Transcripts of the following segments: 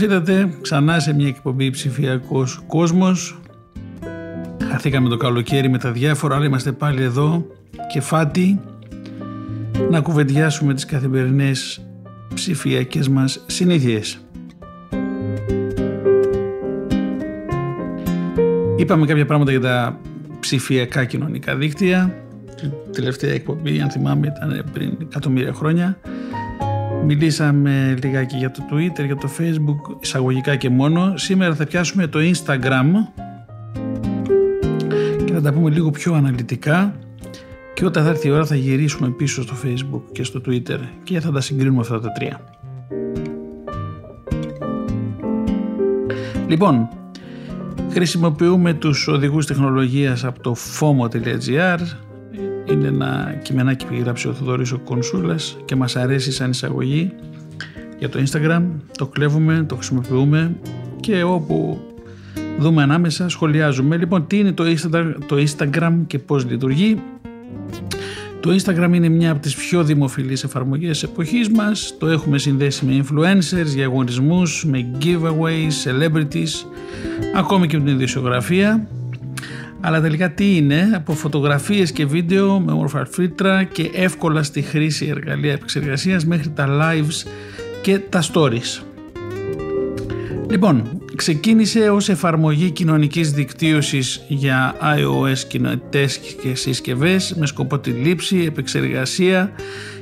Καλώς ήρθατε ξανά σε μια εκπομπή ψηφιακός κόσμος. Χαθήκαμε το καλοκαίρι με τα διάφορα, αλλά είμαστε πάλι εδώ και φάτι να κουβεντιάσουμε τις καθημερινές ψηφιακές μας συνήθειες. Είπαμε κάποια πράγματα για τα ψηφιακά κοινωνικά δίκτυα. Η τελευταία εκπομπή, αν θυμάμαι, ήταν πριν εκατομμύρια χρόνια. Μιλήσαμε λιγάκι για το Twitter, για το Facebook, εισαγωγικά και μόνο. Σήμερα θα πιάσουμε το Instagram και θα τα πούμε λίγο πιο αναλυτικά και όταν θα έρθει η ώρα θα γυρίσουμε πίσω στο Facebook και στο Twitter και θα τα συγκρίνουμε αυτά τα τρία. Λοιπόν, χρησιμοποιούμε τους οδηγούς τεχνολογίας από το fomo.gr είναι ένα κειμενάκι που γράψει ο Θοδωρής ο Κονσούλας και μας αρέσει σαν εισαγωγή για το Instagram. Το κλέβουμε, το χρησιμοποιούμε και όπου δούμε ανάμεσα σχολιάζουμε. Λοιπόν, τι είναι το Instagram, το Instagram και πώς λειτουργεί; Το Instagram είναι μια από τις πιο δημοφιλείς εφαρμογές της εποχής μας. Το έχουμε συνδέσει με influencers, διαγωνισμούς, με giveaways, celebrities, ακόμη και με την ειδησιογραφία. Αλλά τελικά τι είναι, από φωτογραφίες και βίντεο με όμορφα φίλτρα και εύκολα στη χρήση εργαλεία επεξεργασίας μέχρι τα lives και τα stories. Λοιπόν, ξεκίνησε ως εφαρμογή κοινωνικής δικτύωσης για iOS κοινότητες και συσκευές με σκοπό τη λήψη, επεξεργασία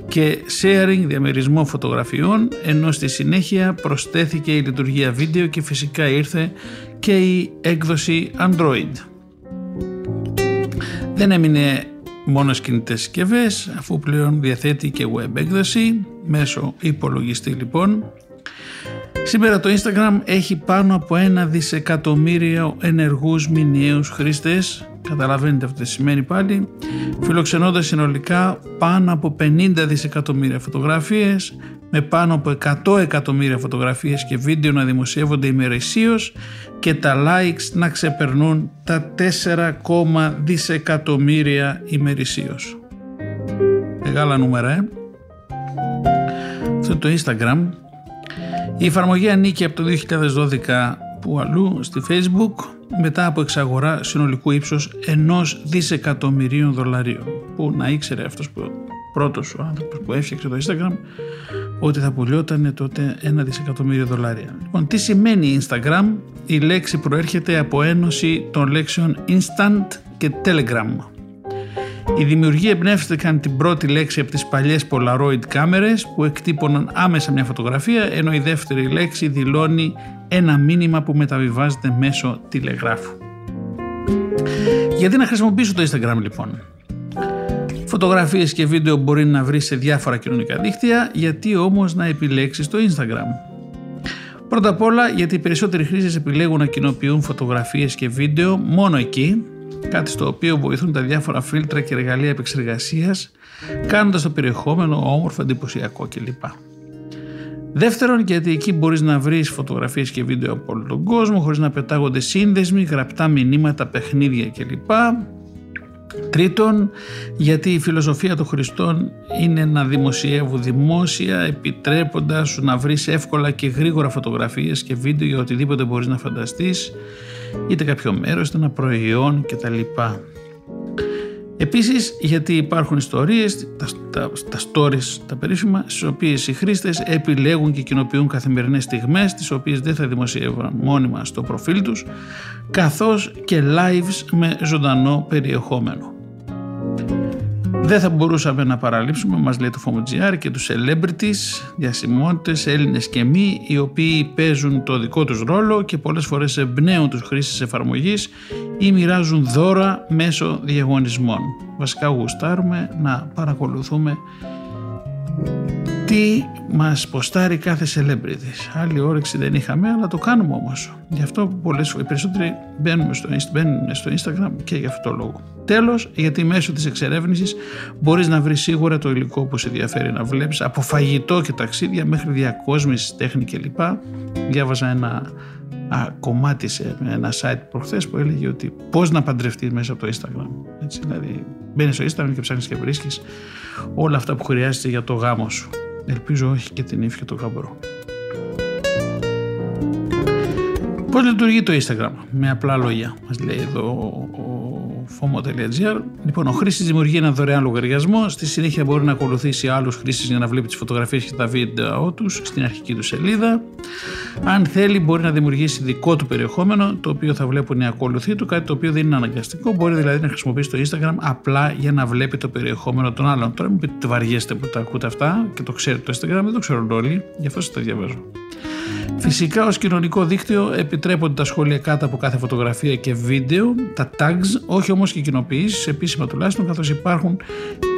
και sharing διαμερισμό φωτογραφιών ενώ στη συνέχεια προσθέθηκε η λειτουργία βίντεο και φυσικά ήρθε και η έκδοση Android. Δεν έμεινε μόνο κινητές συσκευές, αφού πλέον διαθέτει και web έκδοση μέσω υπολογιστή λοιπόν. Σήμερα το Instagram έχει πάνω από ένα δισεκατομμύριο ενεργούς μηνιαίους χρήστες καταλαβαίνετε αυτό τι σημαίνει πάλι φιλοξενώντας συνολικά πάνω από 50 δισεκατομμύρια φωτογραφίες με πάνω από 100 εκατομμύρια φωτογραφίες και βίντεο να δημοσιεύονται ημερησίως και τα likes να ξεπερνούν τα 4, δισεκατομμύρια ημερησίως. Μεγάλα νούμερα, ε. Αυτό το Instagram. Η εφαρμογή ανήκει από το 2012 που αλλού στη Facebook μετά από εξαγορά συνολικού ύψους ενός δισεκατομμυρίων δολαρίων που να ήξερε αυτός που πρώτος ο άνθρωπος που έφτιαξε το Instagram ότι θα πουλιόταν τότε ένα δισεκατομμύριο δολάρια. Λοιπόν, τι σημαίνει Instagram? Η λέξη προέρχεται από ένωση των λέξεων instant και telegram. Οι δημιουργοί εμπνεύστηκαν την πρώτη λέξη από τις παλιές Polaroid κάμερες που εκτύπωναν άμεσα μια φωτογραφία ενώ η δεύτερη λέξη δηλώνει ένα μήνυμα που μεταβιβάζεται μέσω τηλεγράφου. Γιατί να χρησιμοποιήσω το Instagram λοιπόν; Φωτογραφίες και βίντεο μπορεί να βρεις σε διάφορα κοινωνικά δίκτυα, γιατί όμως να επιλέξεις το Instagram; Πρώτα απ' όλα γιατί οι περισσότεροι χρήστες επιλέγουν να κοινοποιούν φωτογραφίες και βίντεο μόνο εκεί, κάτι στο οποίο βοηθούν τα διάφορα φίλτρα και εργαλεία επεξεργασίας, κάνοντας το περιεχόμενο όμορφο, εντυπωσιακό κλπ. Δεύτερον, γιατί εκεί μπορείς να βρεις φωτογραφίες και βίντεο από όλο τον κόσμο χωρίς να πετάγονται σύνδεσμοι, γραπτά μηνύματα, παιχνίδια κλπ. Τρίτον, γιατί η φιλοσοφία των Χριστών είναι να δημοσιεύουν δημόσια επιτρέποντας σου να βρεις εύκολα και γρήγορα φωτογραφίες και βίντεο για οτιδήποτε μπορείς να φανταστείς είτε κάποιο μέρος, είτε ένα προϊόν κτλ. Επίσης γιατί υπάρχουν ιστορίες, τα, τα, τα stories, τα περίφημα, στις οποίες οι χρήστες επιλέγουν και κοινοποιούν καθημερινές στιγμές, τις οποίες δεν θα δημοσιεύουν μόνιμα στο προφίλ τους, καθώς και lives με ζωντανό περιεχόμενο. Δεν θα μπορούσαμε να παραλείψουμε, μας λέει το FOMOGR, και τους celebrities, διασημότητες, Έλληνες και μη, οι οποίοι παίζουν το δικό τους ρόλο και πολλές φορές εμπνέουν τους χρήστες εφαρμογής ή μοιράζουν δώρα μέσω διαγωνισμών. Βασικά γουστάρουμε να παρακολουθούμε τι μας ποστάρει κάθε celebrity. Άλλη όρεξη δεν είχαμε, αλλά το κάνουμε όμως. Γι' αυτό πολλές φορές, οι περισσότεροι μπαίνουν στο, μπαίνουν στο Instagram και γι' αυτό το λόγο. Τέλος, γιατί μέσω της εξερεύνησης μπορείς να βρεις σίγουρα το υλικό που σε ενδιαφέρει να βλέπεις, από φαγητό και ταξίδια μέχρι διακόσμηση, τέχνη κλπ. Διάβαζα ένα α, κομμάτι σε ένα site προχθές που έλεγε ότι πώς να παντρευτείς μέσα από το Instagram. Έτσι, δηλαδή μπαίνεις στο Instagram και ψάχνεις και βρίσκεις όλα αυτά που χρειάζεται για το γάμο σου. Ελπίζω όχι και την ύφη και το γαμπρό. Πώς λειτουργεί το Instagram, με απλά λόγια, μας λέει εδώ ο fomo.gr. Λοιπόν, ο χρήστη δημιουργεί ένα δωρεάν λογαριασμό. Στη συνέχεια μπορεί να ακολουθήσει άλλους χρήστες για να βλέπει τις φωτογραφίες και τα βίντεο τους στην αρχική του σελίδα. Αν θέλει, μπορεί να δημιουργήσει δικό του περιεχόμενο, το οποίο θα βλέπουν οι ακολουθοί του, κάτι το οποίο δεν είναι αναγκαστικό. Μπορεί δηλαδή να χρησιμοποιήσει το Instagram απλά για να βλέπει το περιεχόμενο των άλλων. Τώρα μην πείτε βαριέστε που τα ακούτε αυτά και το ξέρετε το Instagram, δεν το ξέρουν όλοι, γι' αυτό σας τα διαβάζω. Φυσικά ως κοινωνικό δίκτυο επιτρέπονται τα σχόλια κάτω από κάθε φωτογραφία και βίντεο, τα tags, όχι όμως και κοινοποιήσεις, επίσημα τουλάχιστον, καθώς υπάρχουν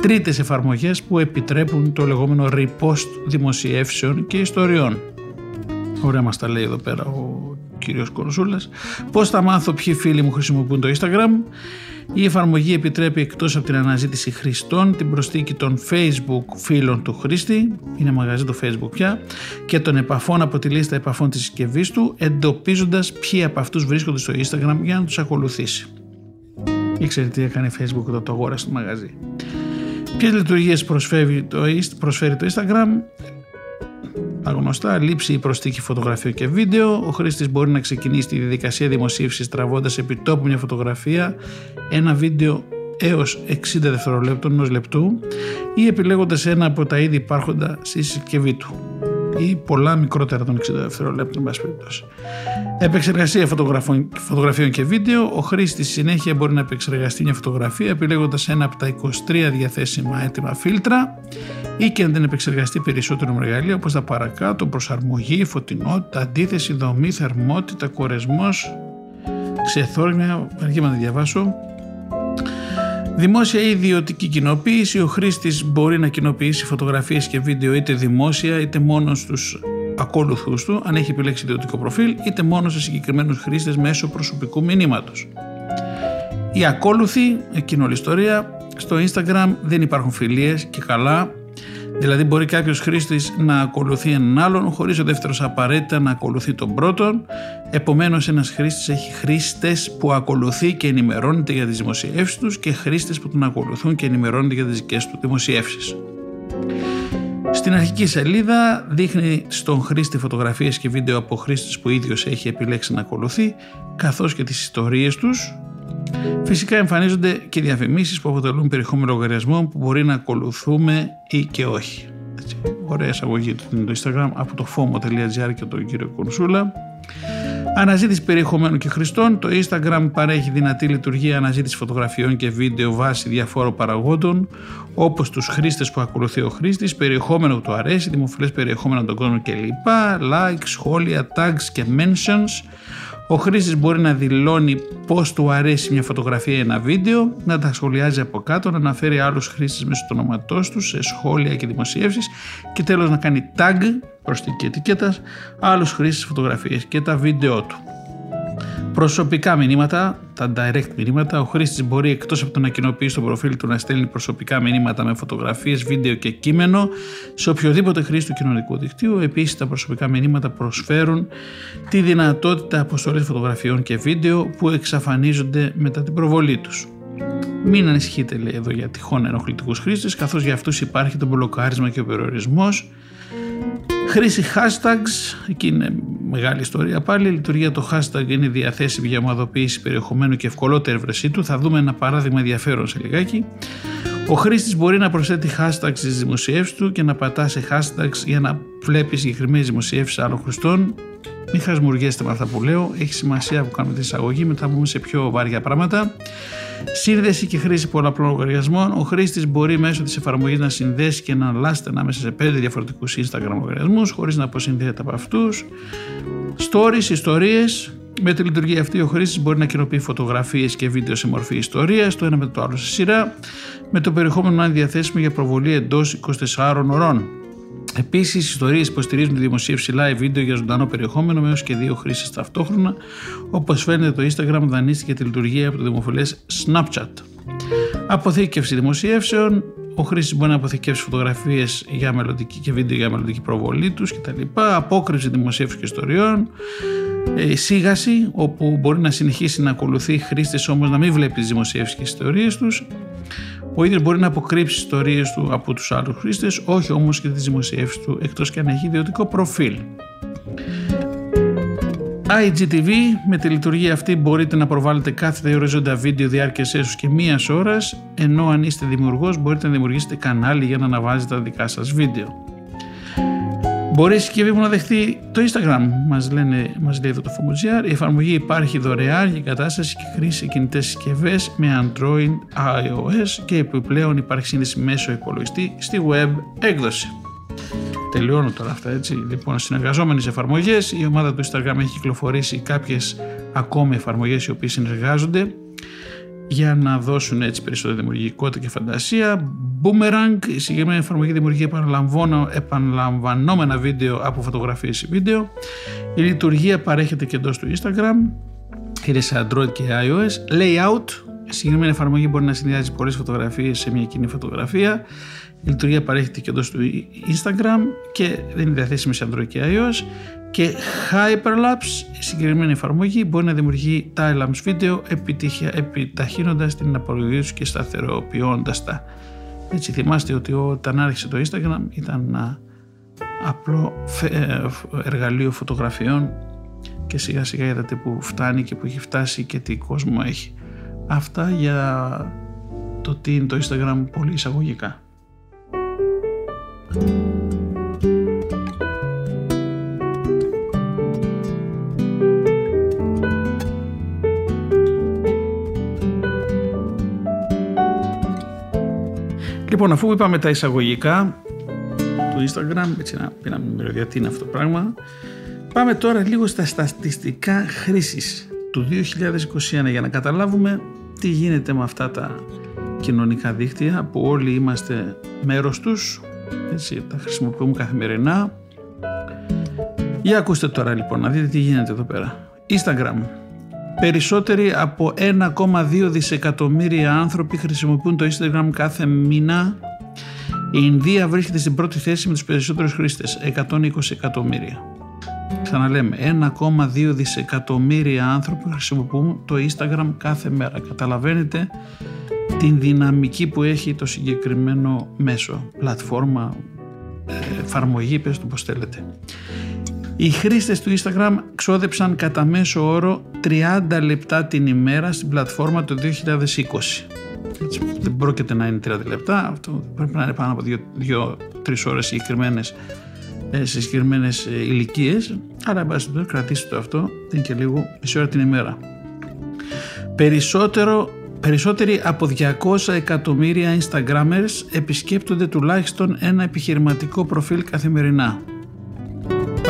τρίτες εφαρμογές που επιτρέπουν το λεγόμενο repost δημοσιεύσεων και ιστοριών. Ωραία μας τα λέει εδώ πέρα ο κύριος Κορσούλας. Πώς θα μάθω ποιοι φίλοι μου χρησιμοποιούν το Instagram; Η εφαρμογή επιτρέπει εκτός από την αναζήτηση χρηστών την προσθήκη των Facebook φίλων του χρήστη, είναι μαγαζί το Facebook πια, και των επαφών από τη λίστα επαφών της συσκευής του, εντοπίζοντας ποιοι από αυτούς βρίσκονται στο Instagram για να τους ακολουθήσει. Ήξερε τι έκανε Facebook όταν το αγόρασε στο μαγαζί. Ποιες λειτουργίες προσφέρει το, προσφέρει το Instagram, τα γνωστά, λήψη ή προστίκη φωτογραφιών και βίντεο. Ο χρήστης μπορεί να ξεκινήσει τη διαδικασία δημοσίευσης τραβώντας επί τόπου μια φωτογραφία, ένα βίντεο έως 60 δευτερολέπτων ενός λεπτού ή επιλέγοντας ένα από τα ήδη υπάρχοντα στη συσκευή του ή πολλά μικρότερα των 60 δευτερολέπτων, εν περιπτώσει. Επεξεργασία φωτογραφίων και βίντεο. Ο χρήστης συνέχεια μπορεί να επεξεργαστεί μια φωτογραφία επιλέγοντας ένα από τα 23 διαθέσιμα έτοιμα φίλτρα ή και να την επεξεργαστεί περισσότερο με εργαλεία όπως τα παρακάτω, προσαρμογή, φωτεινότητα, αντίθεση, δομή, θερμότητα, κορεσμός, ξεθόρμια, αργή να διαβάσω, Δημόσια ή ιδιωτική κοινοποίηση. Ο χρήστης μπορεί να κοινοποιήσει φωτογραφίες και βίντεο είτε δημόσια είτε μόνο στους ακόλουθούς του, αν έχει επιλέξει ιδιωτικό προφίλ, είτε μόνο σε συγκεκριμένους χρήστες μέσω προσωπικού μηνύματος. Οι ακόλουθοι, εκείνη όλη ιστορία, στο Instagram δεν υπάρχουν φιλίες και καλά, Δηλαδή μπορεί κάποιος χρήστης να ακολουθεί έναν άλλον χωρίς ο δεύτερος απαραίτητα να ακολουθεί τον πρώτον. Επομένως, ένας χρήστης έχει χρήστες που ακολουθεί και ενημερώνεται για τις δημοσιεύσεις τους και χρήστες που τον ακολουθούν και ενημερώνεται για τις δικές του δημοσιεύσεις. Στην αρχική σελίδα δείχνει στον χρήστη φωτογραφίες και βίντεο από χρήστες που ίδιος έχει επιλέξει να ακολουθεί καθώς και τις ιστορίες τους Φυσικά εμφανίζονται και διαφημίσεις που αποτελούν περιεχόμενο λογαριασμών που μπορεί να ακολουθούμε ή και όχι. Έτσι, ωραία εισαγωγή του το Instagram από το fomo.gr και τον κύριο Κονσούλα. Αναζήτηση περιεχομένου και χρηστών. Το Instagram παρέχει δυνατή λειτουργία αναζήτηση φωτογραφιών και βίντεο βάσει διαφόρων παραγόντων, όπως τους χρήστες που ακολουθεί ο χρήστης, περιεχόμενο που του αρέσει, δημοφιλές περιεχόμενο τον κόσμο κλπ. Like, σχόλια, tags και mentions ο χρήστης μπορεί να δηλώνει πώς του αρέσει μια φωτογραφία ή ένα βίντεο, να τα σχολιάζει από κάτω, να αναφέρει άλλους χρήστες μέσω του ονόματός τους σε σχόλια και δημοσίευσεις και τέλος να κάνει tag προς την ετικέτα άλλους χρήστες φωτογραφίες και τα βίντεο του. Προσωπικά μηνύματα, τα direct μηνύματα, ο χρήστης μπορεί εκτός από το να κοινοποιήσει το προφίλ του να στέλνει προσωπικά μηνύματα με φωτογραφίες, βίντεο και κείμενο σε οποιοδήποτε χρήστη του κοινωνικού δικτύου. Επίσης, τα προσωπικά μηνύματα προσφέρουν τη δυνατότητα αποστολής φωτογραφιών και βίντεο που εξαφανίζονται μετά την προβολή τους. Μην ανησυχείτε λέει εδώ για τυχόν ενοχλητικούς χρήστες, καθώς για αυτούς υπάρχει το μπλοκάρισμα και ο περιορισμός Χρήση hashtags, εκεί είναι μεγάλη ιστορία πάλι. Η λειτουργία το hashtag είναι διαθέσιμη για ομαδοποίηση περιεχομένου και ευκολότερη έβρεσή του. Θα δούμε ένα παράδειγμα ενδιαφέρον σε λιγάκι. Ο χρήστης μπορεί να προσθέτει hashtags στις δημοσιεύσεις του και να πατά σε hashtags για να βλέπεις συγκεκριμένες δημοσιεύσεις άλλων χρηστών Μην χασμουριέστε με αυτά που λέω. Έχει σημασία που κάνουμε τη εισαγωγή. Μετά μπούμε σε πιο βαριά πράγματα. Σύνδεση και χρήση πολλαπλών λογαριασμών. Ο χρήστης μπορεί μέσω της εφαρμογής να συνδέσει και να αλλάσετε ανάμεσα σε πέντε διαφορετικούς Instagram λογαριασμούς χωρίς να αποσυνδέεται από αυτούς. Stories, ιστορίες. Με τη λειτουργία αυτή, ο χρήστης μπορεί να κοινοποιεί φωτογραφίες και βίντεο σε μορφή ιστορίας, το ένα με το άλλο σε σειρά, με το περιεχόμενο να είναι διαθέσιμο για προβολή εντός 24 ώρων. Επίσης, οι ιστορίες υποστηρίζουν τη δημοσίευση live βίντεο για ζωντανό περιεχόμενο με έως και δύο χρήσεις ταυτόχρονα. Όπως φαίνεται, το Instagram δανείστηκε τη λειτουργία από το δημοφιλές Snapchat. Αποθήκευση δημοσιεύσεων. Ο χρήστη μπορεί να αποθηκεύσει φωτογραφίες για μελλοντική και βίντεο για μελλοντική προβολή τους κτλ. Απόκρυψη δημοσίευση και ιστοριών. Ε, σίγαση, όπου μπορεί να συνεχίσει να ακολουθεί χρήστε όμως να μην βλέπει τις δημοσιεύσεις και ιστορίες τους. Ο ίδιος μπορεί να αποκρύψει ιστορίες του από τους άλλους χρήστες, όχι όμως και τις δημοσιεύσεις του, εκτός και αν έχει ιδιωτικό προφίλ. IGTV, με τη λειτουργία αυτή μπορείτε να προβάλλετε κάθε οριζόντα βίντεο διάρκειας έσω και μίας ώρας, ενώ αν είστε δημιουργός μπορείτε να δημιουργήσετε κανάλι για να αναβάζετε τα δικά σας βίντεο. Μπορεί η συσκευή μου να δεχτεί το Instagram, μας, λένε, μας λέει εδώ το FOMOGR. Η εφαρμογή υπάρχει δωρεάν για κατάσταση και χρήση σε κινητές συσκευές με Android, iOS και επιπλέον υπάρχει σύνδεση μέσω υπολογιστή στη web έκδοση. Τελειώνω τώρα αυτά έτσι. Λοιπόν, συνεργαζόμενες εφαρμογές, η ομάδα του Instagram έχει κυκλοφορήσει κάποιες ακόμη εφαρμογές οι οποίες συνεργάζονται για να δώσουν έτσι περισσότερη δημιουργικότητα και φαντασία. Boomerang, η συγκεκριμένη εφαρμογή δημιουργεί επαναλαμβανόμενα βίντεο από φωτογραφίες ή βίντεο. Η λειτουργία παρέχεται και εντός του Instagram. Είναι σε Android και iOS. Layout, η συγκεκριμένη εφαρμογή μπορεί να συνδυάζει πολλές φωτογραφίες σε μια κοινή φωτογραφία. Η λειτουργία παρέχεται και εντός του Instagram και δεν είναι διαθέσιμη σε Android και iOS και Hyperlapse, η συγκεκριμένη εφαρμογή μπορεί να δημιουργεί time-lapse βίντεο επιταχύνοντας την απολογή τους και σταθεροποιώντας τα. Έτσι θυμάστε ότι όταν άρχισε το Instagram ήταν ένα απλό ε, εργαλείο φωτογραφιών και σιγά σιγά είδατε που φτάνει και που έχει φτάσει και τι κόσμο έχει. Αυτά για το τι είναι το Instagram πολύ εισαγωγικά. Λοιπόν, αφού είπαμε τα εισαγωγικά του Instagram, έτσι να πήραμε μυρωδιά τι είναι αυτό το πράγμα, πάμε τώρα λίγο στα στατιστικά χρήσης του 2021 για να καταλάβουμε τι γίνεται με αυτά τα κοινωνικά δίκτυα που όλοι είμαστε μέρος τους, έτσι, τα χρησιμοποιούμε καθημερινά. Για ακούστε τώρα λοιπόν, να δείτε τι γίνεται εδώ πέρα. Instagram, Περισσότεροι από 1,2 δισεκατομμύρια άνθρωποι χρησιμοποιούν το Instagram κάθε μήνα. Η Ινδία βρίσκεται στην πρώτη θέση με τους περισσότερους χρήστες, 120 εκατομμύρια. Ξαναλέμε, 1,2 δισεκατομμύρια άνθρωποι χρησιμοποιούν το Instagram κάθε μέρα. Καταλαβαίνετε την δυναμική που έχει το συγκεκριμένο μέσο, πλατφόρμα, ε, εφαρμογή, πες το πώς θέλετε. Οι χρήστες του Instagram ξόδεψαν κατά μέσο όρο 30 λεπτά την ημέρα στην πλατφόρμα το 2020. Έτσι, δεν πρόκειται να είναι 30 λεπτά, αυτό πρέπει να είναι πάνω από 2-3 ώρες συγκεκριμένες ε, σε συγκεκριμένες ε, ηλικίες. Αλλά, εν πάση κρατήστε το αυτό, είναι και λίγο μισή ώρα την ημέρα. Περισσότερο, περισσότεροι από 200 εκατομμύρια Instagrammers επισκέπτονται τουλάχιστον ένα επιχειρηματικό προφίλ καθημερινά.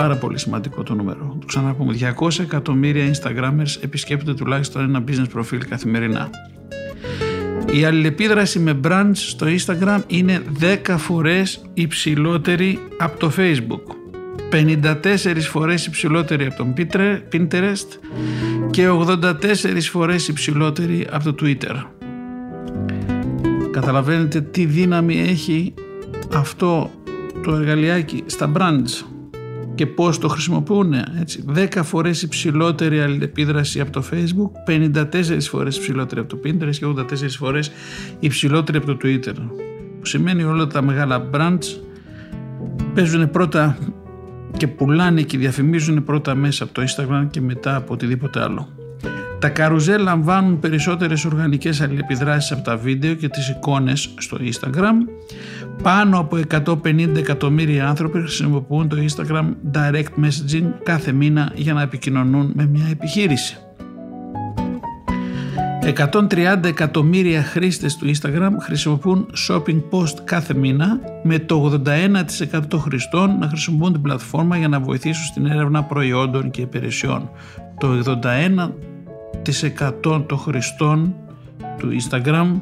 Πάρα πολύ σημαντικό το νούμερο. Το ξαναπούμε. 200 εκατομμύρια Instagrammers επισκέπτονται τουλάχιστον ένα business προφίλ καθημερινά. Η αλληλεπίδραση με brands στο Instagram είναι 10 φορές υψηλότερη από το Facebook. 54 φορές υψηλότερη από τον Pinterest και 84 φορές υψηλότερη από το Twitter. Καταλαβαίνετε τι δύναμη έχει αυτό το εργαλειάκι στα brands και πώς το χρησιμοποιούν. Έτσι. 10 φορές υψηλότερη αλληλεπίδραση από το Facebook, 54 φορές υψηλότερη από το Pinterest και 84 φορές υψηλότερη από το Twitter. Που σημαίνει όλα τα μεγάλα brands παίζουν πρώτα και πουλάνε και διαφημίζουν πρώτα μέσα από το Instagram και μετά από οτιδήποτε άλλο. Τα καρουζέλ λαμβάνουν περισσότερες οργανικές αλληλεπιδράσεις από τα βίντεο και τις εικόνες στο Instagram. Πάνω από 150 εκατομμύρια άνθρωποι χρησιμοποιούν το Instagram Direct Messaging κάθε μήνα για να επικοινωνούν με μια επιχείρηση. 130 εκατομμύρια χρήστες του Instagram χρησιμοποιούν shopping post κάθε μήνα με το 81% των χρηστών να χρησιμοποιούν την πλατφόρμα για να βοηθήσουν στην έρευνα προϊόντων και υπηρεσιών. Το 81% των χρηστών του Instagram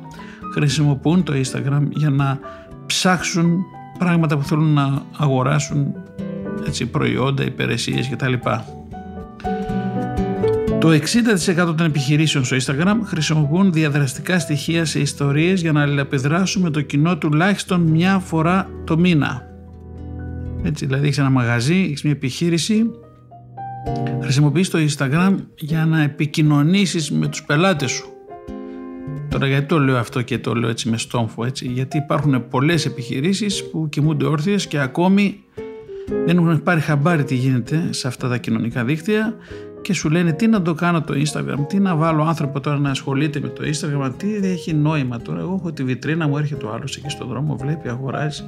χρησιμοποιούν το Instagram για να ψάξουν πράγματα που θέλουν να αγοράσουν έτσι, προϊόντα, υπηρεσίες κτλ. Το 60% των επιχειρήσεων στο Instagram χρησιμοποιούν διαδραστικά στοιχεία σε ιστορίες για να αλληλεπιδράσουν με το κοινό τουλάχιστον μια φορά το μήνα. Έτσι, δηλαδή έχεις ένα μαγαζί, έχεις μια επιχείρηση, χρησιμοποιείς το Instagram για να επικοινωνήσεις με τους πελάτες σου. Τώρα γιατί το λέω αυτό και το λέω έτσι με στόμφο έτσι, γιατί υπάρχουν πολλές επιχειρήσεις που κοιμούνται όρθιες και ακόμη δεν έχουν πάρει χαμπάρι τι γίνεται σε αυτά τα κοινωνικά δίκτυα και σου λένε τι να το κάνω το Instagram, τι να βάλω άνθρωπο τώρα να ασχολείται με το Instagram, τι έχει νόημα τώρα. Εγώ έχω τη βιτρίνα μου, έρχεται ο άλλος εκεί στον δρόμο, βλέπει, αγοράζει.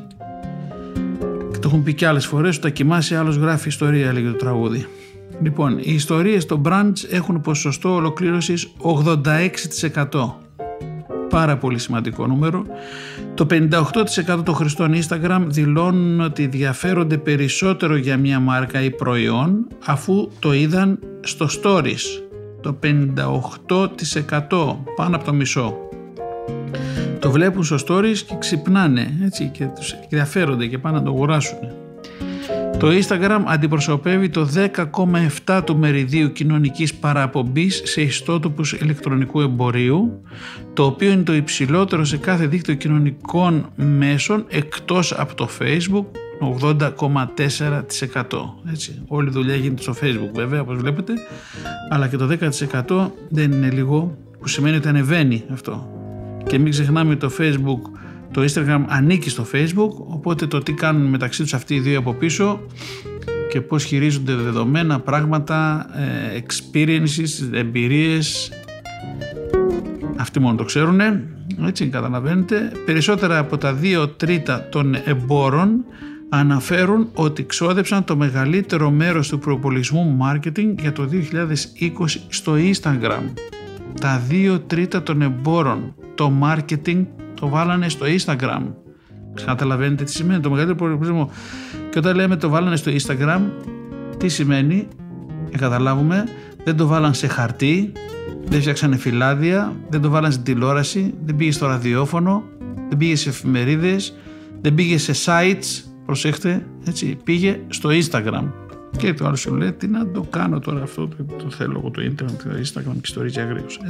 Και το έχουν πει και άλλες φορές, όταν κοιμάσαι, άλλος γράφει ιστορία, λέγεται το τραγούδι. Λοιπόν, οι ιστορίες στο branch έχουν ποσοστό ολοκλήρωσης 86% πάρα πολύ σημαντικό νούμερο. Το 58% των χρηστών Instagram δηλώνουν ότι ενδιαφέρονται περισσότερο για μια μάρκα ή προϊόν αφού το είδαν στο stories. Το 58% πάνω από το μισό. Το βλέπουν στο stories και ξυπνάνε έτσι, και τους ενδιαφέρονται και πάνε να το αγοράσουν. Το Instagram αντιπροσωπεύει το 10,7 του μεριδίου κοινωνικής παραπομπής σε ιστότοπους ηλεκτρονικού εμπορίου, το οποίο είναι το υψηλότερο σε κάθε δίκτυο κοινωνικών μέσων εκτός από το Facebook, 80,4%. Έτσι. Όλη η δουλειά γίνεται στο Facebook βέβαια όπως βλέπετε, αλλά και το 10% δεν είναι λίγο, που σημαίνει ότι ανεβαίνει αυτό. Και μην ξεχνάμε το Facebook το Instagram ανήκει στο Facebook, οπότε το τι κάνουν μεταξύ τους αυτοί οι δύο από πίσω και πώς χειρίζονται δεδομένα, πράγματα, ε, experiences, εμπειρίες, αυτοί μόνο το ξέρουν, έτσι καταλαβαίνετε. Περισσότερα από τα δύο τρίτα των εμπόρων αναφέρουν ότι ξόδεψαν το μεγαλύτερο μέρος του προπολισμού marketing για το 2020 στο Instagram. Τα δύο τρίτα των εμπόρων, το marketing το βάλανε στο Instagram. Καταλαβαίνετε τι σημαίνει το μεγαλύτερο προβληματισμό. Και όταν λέμε το βάλανε στο Instagram, τι σημαίνει, για καταλάβουμε, δεν το βάλαν σε χαρτί, δεν φτιάξανε φυλάδια, δεν το βάλαν στην τηλεόραση, δεν πήγε στο ραδιόφωνο, δεν πήγε σε εφημερίδες, δεν πήγε σε sites, προσέχτε, έτσι, πήγε στο Instagram. Και το άλλο σου λέει, τι να το κάνω τώρα αυτό, το, θέλω εγώ το Instagram, το Instagram και στο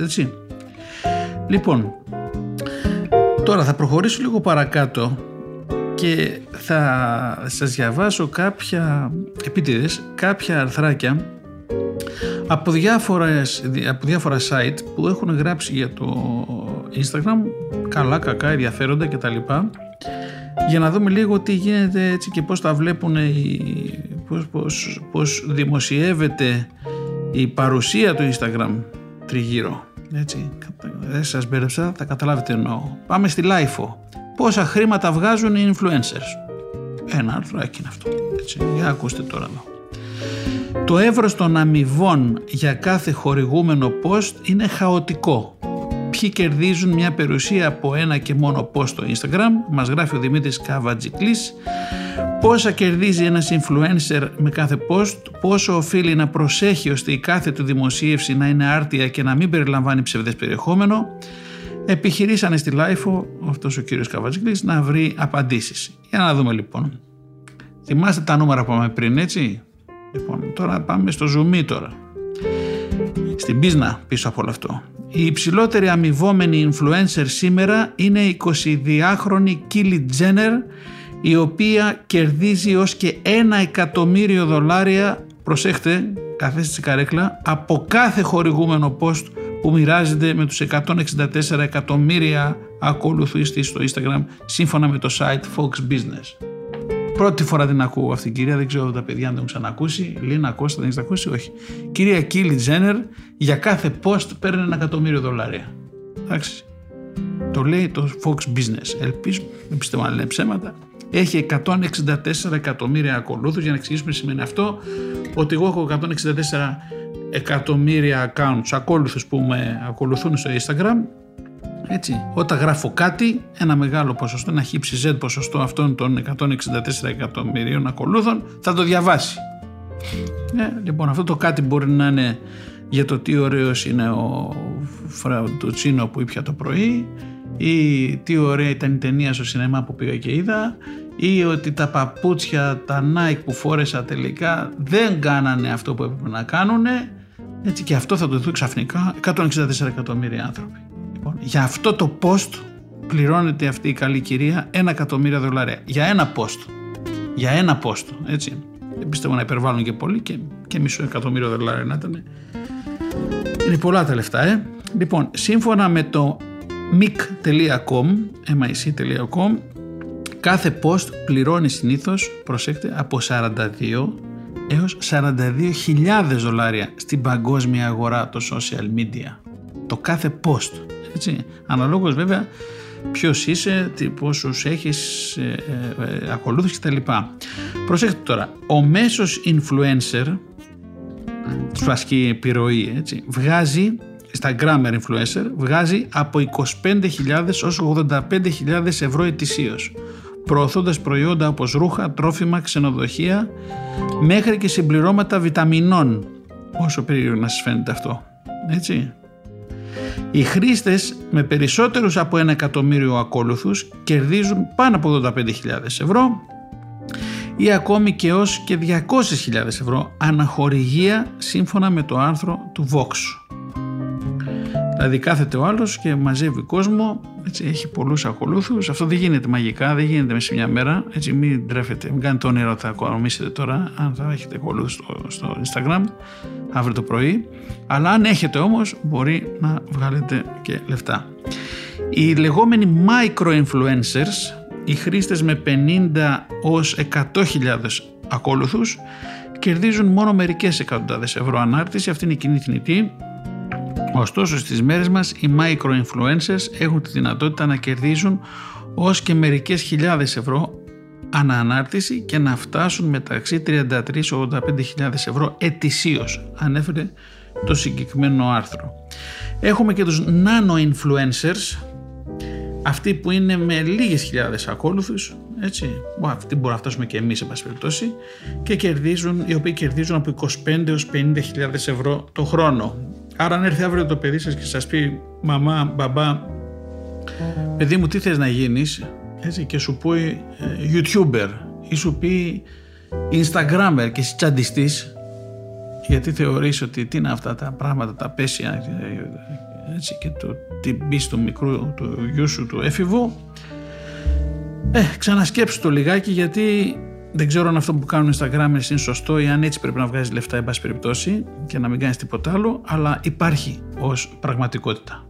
έτσι. Λοιπόν, Τώρα θα προχωρήσω λίγο παρακάτω και θα σας διαβάσω κάποια επίτηδες, κάποια αρθράκια από, διάφορες, από διάφορα site που έχουν γράψει για το Instagram καλά, κακά, ενδιαφέροντα κτλ για να δούμε λίγο τι γίνεται έτσι και πώς τα βλέπουν πώς, πώς, πώς δημοσιεύεται η παρουσία του Instagram τριγύρω έτσι, δεν σας μπέρδεψα, θα καταλάβετε εννοώ. Πάμε στη LIFO. Πόσα χρήματα βγάζουν οι influencers; Ένα αρθράκι είναι αυτό. Έτσι, για ακούστε τώρα εδώ. Το εύρος των αμοιβών για κάθε χορηγούμενο post είναι χαοτικό. Ποιοι κερδίζουν μια περιουσία από ένα και μόνο post στο Instagram, μας γράφει ο Δημήτρης Καβατζικλής πόσα κερδίζει ένας influencer με κάθε post, πόσο οφείλει να προσέχει ώστε η κάθε του δημοσίευση να είναι άρτια και να μην περιλαμβάνει ψευδές περιεχόμενο, επιχειρήσανε στη LiFO, αυτός ο κύριος Καβατζικλής, να βρει απαντήσεις. Για να δούμε λοιπόν. Θυμάστε τα νούμερα που είπαμε πριν, έτσι; Λοιπόν, τώρα πάμε στο zoom τώρα. Στην πίσνα πίσω από όλο αυτό. Η υψηλότερη αμοιβόμενη influencer σήμερα είναι η 22χρονη Kylie Jenner η οποία κερδίζει ως και ένα εκατομμύριο δολάρια προσέχτε καθέστε στη καρέκλα από κάθε χορηγούμενο post που μοιράζεται με τους 164 εκατομμύρια ακολουθήσεις στο Instagram σύμφωνα με το site Fox Business. Πρώτη φορά την ακούω αυτή την κυρία, δεν ξέρω τα παιδιά αν την έχουν ξανακούσει. Λίνα Κώστα, δεν έχετε ακούσει, όχι. Κυρία Κίλι Τζένερ για κάθε post παίρνει ένα εκατομμύριο δολάρια. Εντάξει. Το λέει το Fox Business. Ελπίζω, δεν πιστεύω αν λένε ψέματα. Έχει 164 εκατομμύρια ακολούθους. Για να εξηγήσουμε σημαίνει αυτό ότι εγώ έχω 164 εκατομμύρια accounts ακόλουθους που με ακολουθούν στο Instagram. Έτσι, όταν γράφω κάτι, ένα μεγάλο ποσοστό, ένα χύψη Z ποσοστό αυτών των 164 εκατομμυρίων ακολούθων θα το διαβάσει. Ε, λοιπόν, αυτό το κάτι μπορεί να είναι για το τι ωραίος είναι ο Φραουντουτσίνο που ήπια το πρωί ή τι ωραία ήταν η ταινία στο σινεμά που πήγα και είδα ή ότι τα παπούτσια, τα Nike που φόρεσα τελικά δεν κάνανε αυτό που έπρεπε να κάνουν έτσι και αυτό θα το δουν ξαφνικά 164 εκατομμύρια άνθρωποι. Λοιπόν, για αυτό το post πληρώνεται αυτή η καλή κυρία ένα εκατομμύρια δολάρια. Για ένα post. Για ένα post. Έτσι. Δεν πιστεύω να υπερβάλλουν και πολύ και, και μισό εκατομμύριο δολάρια να ήταν. Είναι πολλά τα λεφτά, ε. Λοιπόν, σύμφωνα με το mic.com, mic.com, κάθε post πληρώνει συνήθως, προσέξτε, από 42 έως 42.000 δολάρια στην παγκόσμια αγορά το social media. Το κάθε post. Έτσι. Αναλόγως βέβαια ποιος είσαι, πόσους έχεις ε, ε, ε ακολούθους κτλ. Προσέξτε τώρα, ο μέσος influencer, του ασκεί επιρροή, έτσι, βγάζει στα Grammar Influencer βγάζει από 25.000 ως 85.000 ευρώ ετησίως προωθώντας προϊόντα όπως ρούχα, τρόφιμα, ξενοδοχεία μέχρι και συμπληρώματα βιταμινών όσο περίεργο να σας φαίνεται αυτό έτσι οι χρήστες με περισσότερους από ένα εκατομμύριο ακόλουθους κερδίζουν πάνω από 85.000 ευρώ ή ακόμη και ως και 200.000 ευρώ αναχορηγία σύμφωνα με το άρθρο του Vox. Δηλαδή κάθεται ο άλλος και μαζεύει κόσμο, έτσι, έχει πολλούς ακολούθους. Αυτό δεν γίνεται μαγικά, δεν γίνεται μέσα σε μια μέρα. Έτσι, μην τρέφετε, μην κάνετε όνειρο θα οικονομήσετε τώρα, αν θα έχετε ακολούθους στο, στο Instagram αύριο το πρωί. Αλλά αν έχετε όμως μπορεί να βγάλετε και λεφτά. Οι λεγόμενοι micro-influencers, οι χρήστες με 50 ως 100.000 ακόλουθους, κερδίζουν μόνο μερικές εκατοντάδες ευρώ ανάρτηση, αυτή είναι η κοινή θνητή Ωστόσο στις μέρες μας οι micro-influencers έχουν τη δυνατότητα να κερδίζουν ως και μερικές χιλιάδες ευρώ ανανάρτηση και να φτάσουν μεταξύ 33-85 ευρώ ετησίως, ανέφερε το συγκεκριμένο άρθρο. Έχουμε και τους nano-influencers, αυτοί που είναι με λίγες χιλιάδες ακόλουθους, έτσι, αυτοί μπορούμε να φτάσουμε και εμείς σε πάση περιπτώσει, και κερδίζουν, οι οποίοι κερδίζουν από 25 έως 50 ευρώ το χρόνο. Άρα αν έρθει αύριο το παιδί σας και σας πει «Μαμά, μπαμπά, παιδί μου τι θες να γίνεις» έτσι, και σου πει ε, YouTuber ή σου πει Instagrammer και εσύ τσαντιστείς γιατί θεωρείς ότι τι είναι αυτά τα πράγματα, τα πέσια ε, έτσι, και το τι μπει του μικρού του γιού σου του έφηβου. Ε, ξανασκέψου το λιγάκι γιατί δεν ξέρω αν αυτό που κάνουν στα Instagram είναι σωστό ή αν έτσι πρέπει να βγάζεις λεφτά, εν πάση περιπτώσει, και να μην κάνεις τίποτα άλλο, αλλά υπάρχει ως πραγματικότητα.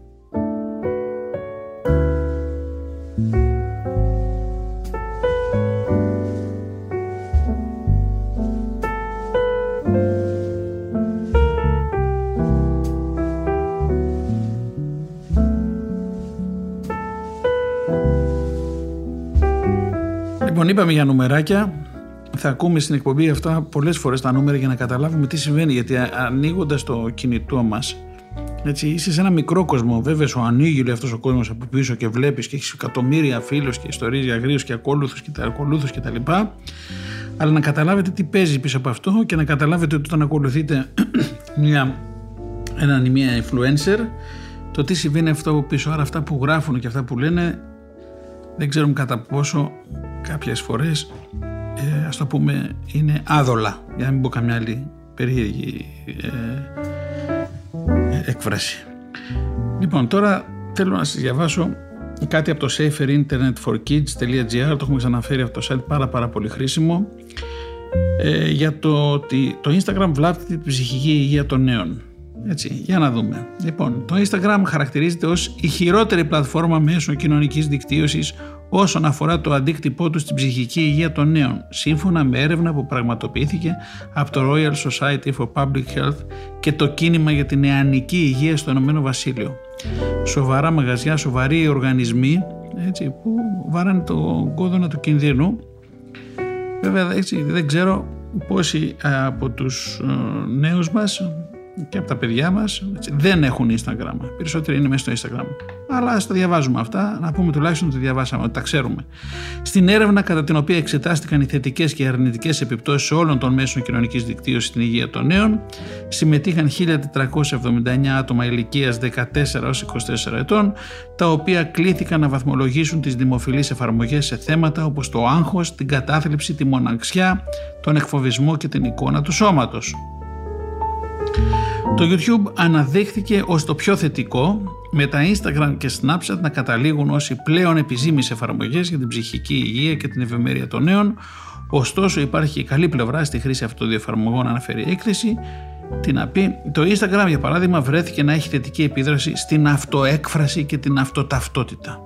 Λοιπόν, είπαμε για νουμεράκια θα ακούμε στην εκπομπή αυτά πολλές φορές τα νούμερα για να καταλάβουμε τι συμβαίνει γιατί ανοίγοντας το κινητό μας έτσι, είσαι σε ένα μικρό κόσμο. Βέβαια, σου ανοίγει αυτός ο κόσμος από πίσω και βλέπεις και έχεις εκατομμύρια φίλους και ιστορίες για αγρίους και ακόλουθους και τα ακολούθου κτλ. Αλλά να καταλάβετε τι παίζει πίσω από αυτό και να καταλάβετε ότι όταν ακολουθείτε μια, έναν, μια influencer, το τι συμβαίνει αυτό από πίσω. Άρα, αυτά που γράφουν και αυτά που λένε δεν ξέρουμε κατά πόσο κάποιες φορές ε, ας το πούμε είναι άδολα για να μην πω καμιά άλλη περίεργη ε, ε, έκφραση. Λοιπόν τώρα θέλω να σας διαβάσω κάτι από το saferinternetforkids.gr το έχουμε ξαναφέρει αυτό το site πάρα πάρα πολύ χρήσιμο ε, για το ότι το Instagram βλάπτει την ψυχική υγεία των νέων. Έτσι, για να δούμε. Λοιπόν, το Instagram χαρακτηρίζεται ως η χειρότερη πλατφόρμα μέσω κοινωνικής δικτύωσης όσον αφορά το αντίκτυπό του στην ψυχική υγεία των νέων, σύμφωνα με έρευνα που πραγματοποιήθηκε από το Royal Society for Public Health και το κίνημα για την νεανική υγεία στο Ηνωμένο Βασίλειο. Σοβαρά μαγαζιά, σοβαροί οργανισμοί έτσι, που βάρανε το κόδωνα του κινδύνου. Βέβαια έτσι, δεν ξέρω πόσοι από τους ε, νέους μας και από τα παιδιά μας δεν έχουν Instagram. Περισσότεροι είναι μέσα στο Instagram. Αλλά ας τα διαβάζουμε αυτά, να πούμε τουλάχιστον ότι διαβάσαμε, ότι τα ξέρουμε. Στην έρευνα κατά την οποία εξετάστηκαν οι θετικές και αρνητικές επιπτώσεις όλων των μέσων κοινωνικής δικτύωσης στην υγεία των νέων, συμμετείχαν 1.479 άτομα ηλικίας 14 έως 24 ετών, τα οποία κλήθηκαν να βαθμολογήσουν τις δημοφιλείς εφαρμογές σε θέματα όπως το άγχος, την κατάθλιψη, τη μοναξιά, τον εκφοβισμό και την εικόνα του σώματος. Το YouTube αναδείχθηκε ως το πιο θετικό με τα Instagram και Snapchat να καταλήγουν ως οι πλέον επιζήμιες εφαρμογές για την ψυχική υγεία και την ευημερία των νέων ωστόσο υπάρχει και καλή πλευρά στη χρήση αυτών των δύο εφαρμογών αναφέρει η έκθεση τι να πει, το Instagram για παράδειγμα βρέθηκε να έχει θετική επίδραση στην αυτοέκφραση και την αυτοταυτότητα.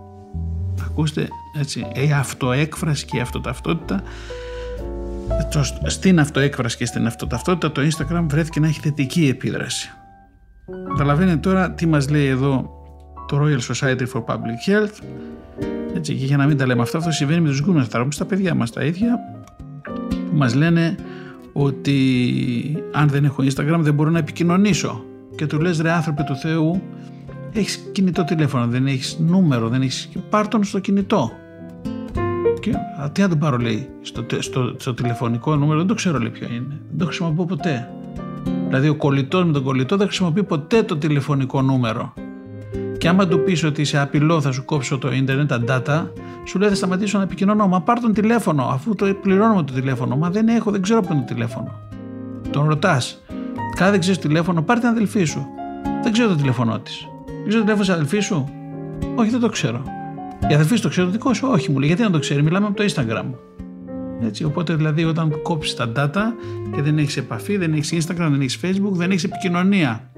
Ακούστε έτσι, η αυτοέκφραση και η αυτοταυτότητα στην αυτοέκφραση και στην αυτοταυτότητα το Instagram βρέθηκε να έχει θετική επίδραση. Καταλαβαίνετε τώρα τι μας λέει εδώ το Royal Society for Public Health. Έτσι, και για να μην τα λέμε αυτό, αυτό συμβαίνει με τους γκούμενους. Θα στα παιδιά μας τα ίδια που μας λένε ότι αν δεν έχω Instagram δεν μπορώ να επικοινωνήσω. Και του λες ρε άνθρωπε του Θεού έχεις κινητό τηλέφωνο, δεν έχεις νούμερο, δεν έχεις... πάρ τον στο κινητό και, α, τι να τον πάρω λέει στο, στο, στο, τηλεφωνικό νούμερο δεν το ξέρω λέει ποιο είναι δεν το χρησιμοποιώ ποτέ δηλαδή ο κολλητός με τον κολλητό δεν χρησιμοποιεί ποτέ το τηλεφωνικό νούμερο και άμα του πεις ότι είσαι απειλό θα σου κόψω το ίντερνετ, τα data, σου λέει θα σταματήσω να επικοινωνώ. Μα πάρ τον τηλέφωνο, αφού το πληρώνω το τηλέφωνο. Μα δεν έχω, δεν ξέρω ποιο είναι το τηλέφωνο. Τον ρωτάς. Κάθε δεν ξέρεις τηλέφωνο, πάρ την αδελφή σου. Δεν ξέρω το τηλέφωνό της. Δεν ξέρω το τηλέφωνο της αδελφή σου. Όχι, δεν το ξέρω. Η αδερφή το ξέρει το δικό σου. Όχι, μου λέει. Γιατί να το ξέρει, μιλάμε από το Instagram. Έτσι, οπότε δηλαδή όταν κόψεις τα data και δεν έχεις επαφή, δεν έχεις Instagram, δεν έχεις Facebook, δεν έχεις επικοινωνία.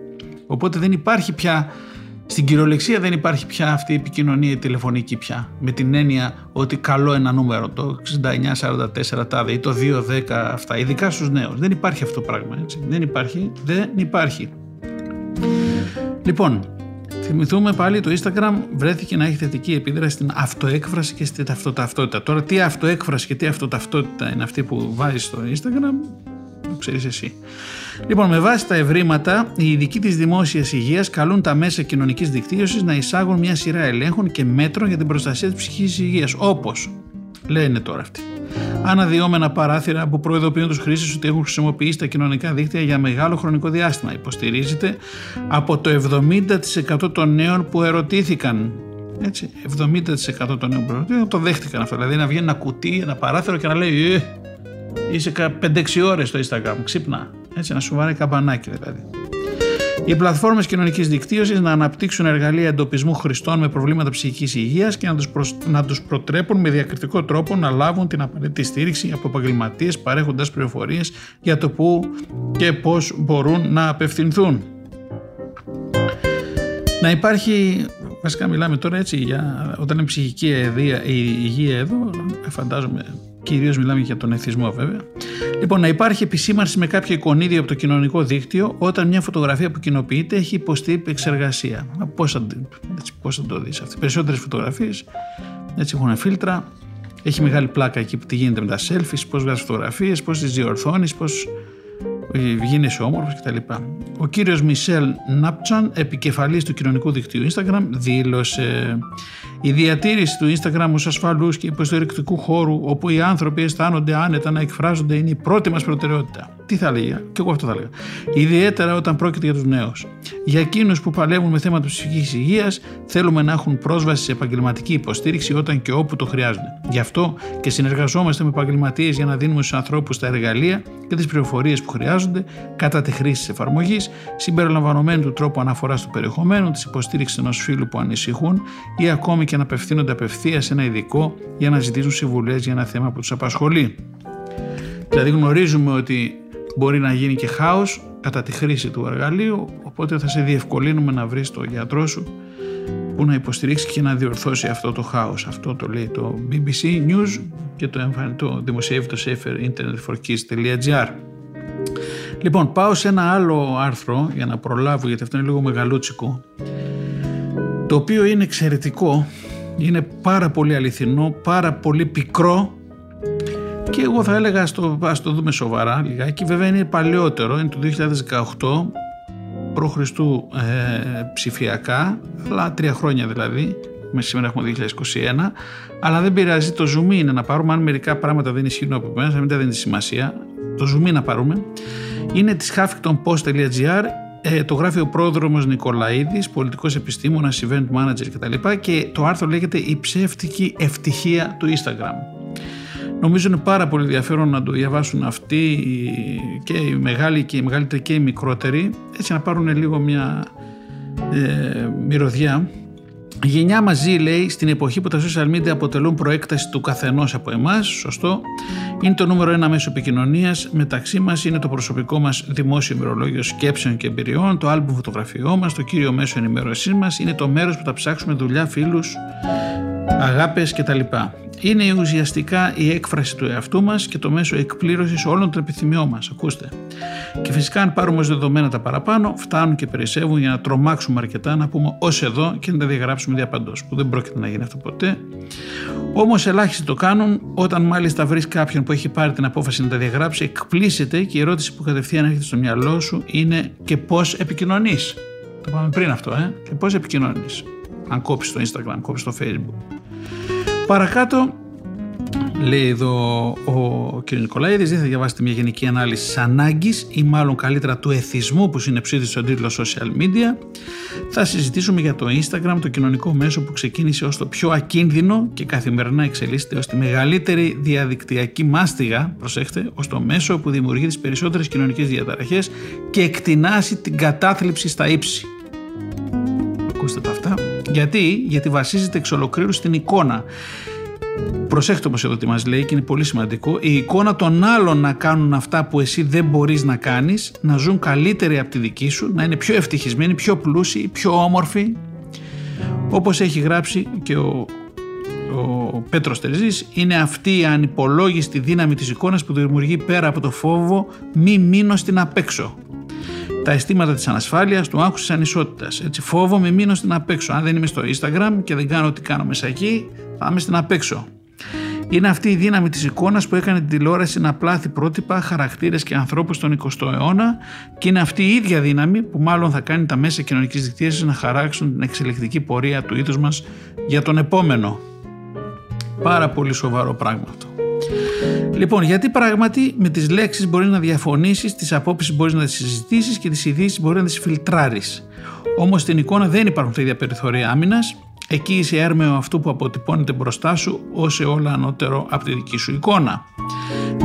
Οπότε δεν υπάρχει πια, στην κυριολεξία δεν υπάρχει πια αυτή η επικοινωνία η τηλεφωνική πια. Με την έννοια ότι καλό ένα νούμερο, το 6944 τάδε ή το 210 αυτά, ειδικά στους νέους. Δεν υπάρχει αυτό το πράγμα. Έτσι. Δεν υπάρχει, δεν υπάρχει. Λοιπόν, Θυμηθούμε πάλι το Instagram βρέθηκε να έχει θετική επίδραση στην αυτοέκφραση και στην αυτοταυτότητα. Τώρα τι αυτοέκφραση και τι αυτοταυτότητα είναι αυτή που βάζει στο Instagram, το ξέρεις εσύ. Λοιπόν, με βάση τα ευρήματα, οι ειδικοί της δημόσιας υγείας καλούν τα μέσα κοινωνικής δικτύωσης να εισάγουν μια σειρά ελέγχων και μέτρων για την προστασία της ψυχική υγείας. Όπως λένε τώρα αυτοί αναδυόμενα παράθυρα που προειδοποιούν τους χρήστες ότι έχουν χρησιμοποιήσει τα κοινωνικά δίκτυα για μεγάλο χρονικό διάστημα. Υποστηρίζεται από το 70% των νέων που ερωτήθηκαν. Έτσι, 70% των νέων που ερωτήθηκαν το δέχτηκαν αυτό. Δηλαδή να βγαίνει ένα κουτί, ένα παράθυρο και να λέει ε, είσαι 5-6 ώρες στο Instagram, ξύπνα. Έτσι, να σου βάρει καμπανάκι δηλαδή. Οι πλατφόρμες κοινωνικής δικτύωσης να αναπτύξουν εργαλεία εντοπισμού χρηστών με προβλήματα ψυχικής υγείας και να τους προς... τους προτρέπουν με διακριτικό τρόπο να λάβουν την απαραίτητη στήριξη από επαγγελματίες παρέχοντας πληροφορίες για το πού και πώς μπορούν να απευθυνθούν. Να υπάρχει, βασικά μιλάμε τώρα έτσι, για, όταν είναι ψυχική υγεία εδώ, φαντάζομαι Κυρίως μιλάμε για τον εθισμό βέβαια. Λοιπόν, να υπάρχει επισήμανση με κάποιο εικονίδιο από το κοινωνικό δίκτυο όταν μια φωτογραφία που κοινοποιείται έχει υποστεί επεξεργασία. Πώς θα, πώς θα το δεις αυτό. Περισσότερες φωτογραφίες έτσι έχουν φίλτρα. Έχει μεγάλη πλάκα εκεί που τι γίνεται με τα selfies, πώς βγάζεις φωτογραφίες, πώς τις διορθώνεις, πώς γίνεσαι όμορφος κτλ. Ο κύριος Μισελ Νάπτσαν, επικεφαλής του κοινωνικού δικτύου Instagram, δήλωσε η διατήρηση του Instagram ως ασφαλούς και υποστηρικτικού χώρου όπου οι άνθρωποι αισθάνονται άνετα να εκφράζονται είναι η πρώτη μας προτεραιότητα. Τι θα λέγα, και εγώ αυτό θα έλεγα. Ιδιαίτερα όταν πρόκειται για τους νέους. Για εκείνους που παλεύουν με θέματα ψυχικής υγείας θέλουμε να έχουν πρόσβαση σε επαγγελματική υποστήριξη όταν και όπου το χρειάζονται. Γι' αυτό και συνεργαζόμαστε με επαγγελματίες για να δίνουμε στους ανθρώπους τα εργαλεία και τις πληροφορίες που χρειάζονται κατά τη χρήση της εφαρμογής, συμπεριλαμβανομένου του τρόπου αναφοράς του περιεχομένου, της υποστήριξης ενός φίλου που ανησυχούν ή ακόμη και να απευθύνονται απευθεία σε ένα ειδικό για να ζητήσουν συμβουλές για ένα θέμα που τους απασχολεί. Δηλαδή γνωρίζουμε ότι μπορεί να γίνει και χάος κατά τη χρήση του εργαλείου, οπότε θα σε διευκολύνουμε να βρεις το γιατρό σου που να υποστηρίξει και να διορθώσει αυτό το χάος. Αυτό το λέει το BBC News και το, το δημοσιεύει το saferinternetforkids.gr Λοιπόν, πάω σε ένα άλλο άρθρο για να προλάβω γιατί αυτό είναι λίγο μεγαλούτσικο το οποίο είναι εξαιρετικό, είναι πάρα πολύ αληθινό, πάρα πολύ πικρό και εγώ θα έλεγα ας το, ας το δούμε σοβαρά λιγάκι. Βέβαια είναι παλαιότερο, είναι το 2018 π.Χ. Ε, ψηφιακά, αλλά τρία χρόνια δηλαδή, με σήμερα έχουμε 2021, αλλά δεν πειράζει, το zoom είναι να πάρουμε, αν μερικά πράγματα δεν ισχύουν από εμένα, μην τα δίνει σημασία, το zoom να πάρουμε, είναι της huffingtonpost.gr ε, το γράφει ο πρόδρομος Νικολαίδης, πολιτικός επιστήμονας, event manager κτλ. Και το άρθρο λέγεται «Η ψεύτικη ευτυχία του Instagram». Νομίζω είναι πάρα πολύ ενδιαφέρον να το διαβάσουν αυτοί και οι μεγάλοι και οι μεγαλύτεροι και οι μικρότεροι έτσι να πάρουν λίγο μια ε, μυρωδιά η γενιά μαζί λέει στην εποχή που τα social media αποτελούν προέκταση του καθενός από εμάς, σωστό, είναι το νούμερο ένα μέσο επικοινωνίας. Μεταξύ μας είναι το προσωπικό μας δημόσιο ημερολόγιο σκέψεων και εμπειριών, το άλμπουμ φωτογραφιό μας, το κύριο μέσο ενημέρωσής μας, είναι το μέρος που θα ψάξουμε δουλειά, φίλους, αγάπες κτλ είναι ουσιαστικά η έκφραση του εαυτού μας και το μέσο εκπλήρωσης όλων των επιθυμιών μας. Ακούστε. Και φυσικά αν πάρουμε ως δεδομένα τα παραπάνω, φτάνουν και περισσεύουν για να τρομάξουμε αρκετά, να πούμε ως εδώ και να τα διαγράψουμε διαπαντός, που δεν πρόκειται να γίνει αυτό ποτέ. Όμως ελάχιστοι το κάνουν, όταν μάλιστα βρεις κάποιον που έχει πάρει την απόφαση να τα διαγράψει, εκπλήσεται και η ερώτηση που κατευθείαν έρχεται στο μυαλό σου είναι και πώς επικοινωνείς; Το πάμε πριν αυτό, ε; Και πώς επικοινωνείς; Αν κόψεις το Instagram, κόψεις το Facebook. Παρακάτω λέει εδώ ο κ. Νικολαίδης δεν θα διαβάσετε μια γενική ανάλυση της ανάγκης ή μάλλον καλύτερα του εθισμού που συνεψίδει στον τίτλο social media θα συζητήσουμε για το Instagram το κοινωνικό μέσο που ξεκίνησε ως το πιο ακίνδυνο και καθημερινά εξελίσσεται ως τη μεγαλύτερη διαδικτυακή μάστιγα προσέχτε, ως το μέσο που δημιουργεί τις περισσότερες κοινωνικές διαταραχές και εκτινάσει την κατάθλιψη στα ύψη ακούστε τα αυτά γιατί, γιατί βασίζεται εξ ολοκλήρου στην εικόνα. Προσέχτε όμως εδώ τι μας λέει και είναι πολύ σημαντικό. Η εικόνα των άλλων να κάνουν αυτά που εσύ δεν μπορείς να κάνεις, να ζουν καλύτεροι από τη δική σου, να είναι πιο ευτυχισμένοι, πιο πλούσιοι, πιο όμορφοι. Όπως έχει γράψει και ο, ο Πέτρος Τερζής, είναι αυτή η ανυπολόγιστη δύναμη της εικόνας που δημιουργεί πέρα από το φόβο μη μείνω στην απέξω τα αισθήματα της ανασφάλειας, του άγχους της ανισότητας. Έτσι, φόβο μείνω στην απέξω. Αν δεν είμαι στο Instagram και δεν κάνω ό,τι κάνω μέσα εκεί, θα είμαι στην απέξω. Είναι αυτή η δύναμη της εικόνας που έκανε την τηλεόραση να πλάθει πρότυπα, χαρακτήρες και ανθρώπους στον 20ο αιώνα και είναι αυτή η ίδια δύναμη που μάλλον θα κάνει τα μέσα κοινωνικής δικτύωσης να χαράξουν την εξελικτική πορεία του είδους μας για τον επόμενο. Πάρα πολύ σοβαρό πράγμα αυτό. Λοιπόν, γιατί πράγματι με τις λέξεις μπορείς να διαφωνήσεις, τις απόψεις μπορείς να τις συζητήσεις και τις ειδήσεις μπορεί να τις φιλτράρεις. Όμως στην εικόνα δεν υπάρχουν τα ίδια περιθώρια άμυνας. Εκεί είσαι έρμεο αυτού που αποτυπώνεται μπροστά σου ως όλα ανώτερο από τη δική σου εικόνα.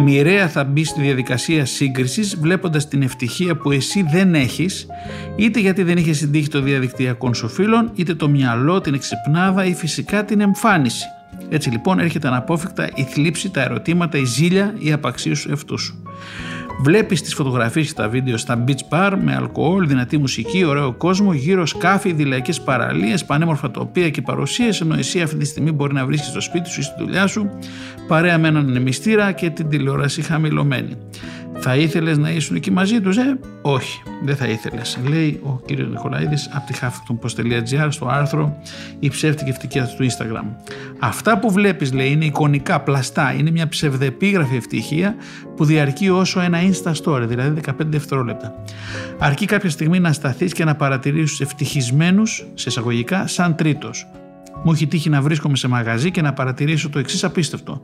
Μοιραία θα μπει στη διαδικασία σύγκρισης βλέποντας την ευτυχία που εσύ δεν έχεις είτε γιατί δεν είχες συντύχει το διαδικτυακό σου φίλων είτε το μυαλό, την εξυπνάδα ή φυσικά την εμφάνιση. Έτσι λοιπόν έρχεται αναπόφευκτα η θλίψη, τα ερωτήματα, η ζήλια, η απαξίωση σου εαυτούς σου. Βλέπεις τις φωτογραφίες και τα βίντεο στα beach bar με αλκοόλ, δυνατή μουσική, ωραίο κόσμο, γύρω σκάφη, δηλαϊκές παραλίες, πανέμορφα τοπία και παρουσίες, ενώ εσύ αυτή τη στιγμή μπορεί να βρίσκεις στο σπίτι σου ή στη δουλειά σου, παρέα με έναν μυστήρα και την τηλεόραση χαμηλωμένη. Θα ήθελες να ήσουν εκεί μαζί τους, ε; Όχι, δεν θα ήθελες. Λέει ο κύριος Νικολαίδης από τη huffingtonpost.gr στο άρθρο «Η ψεύτικη ευτυχία του Instagram». Αυτά που βλέπεις, λέει, είναι εικονικά, πλαστά. Είναι μια ψευδεπίγραφη ευτυχία που διαρκεί όσο ένα Insta Story, δηλαδή 15 δευτερόλεπτα. Αρκεί κάποια στιγμή να σταθείς και να παρατηρήσεις τους ευτυχισμένους, σε εισαγωγικά, σαν τρίτος. Μου έχει τύχει να βρίσκομαι σε μαγαζί και να παρατηρήσω το εξής απίστευτο.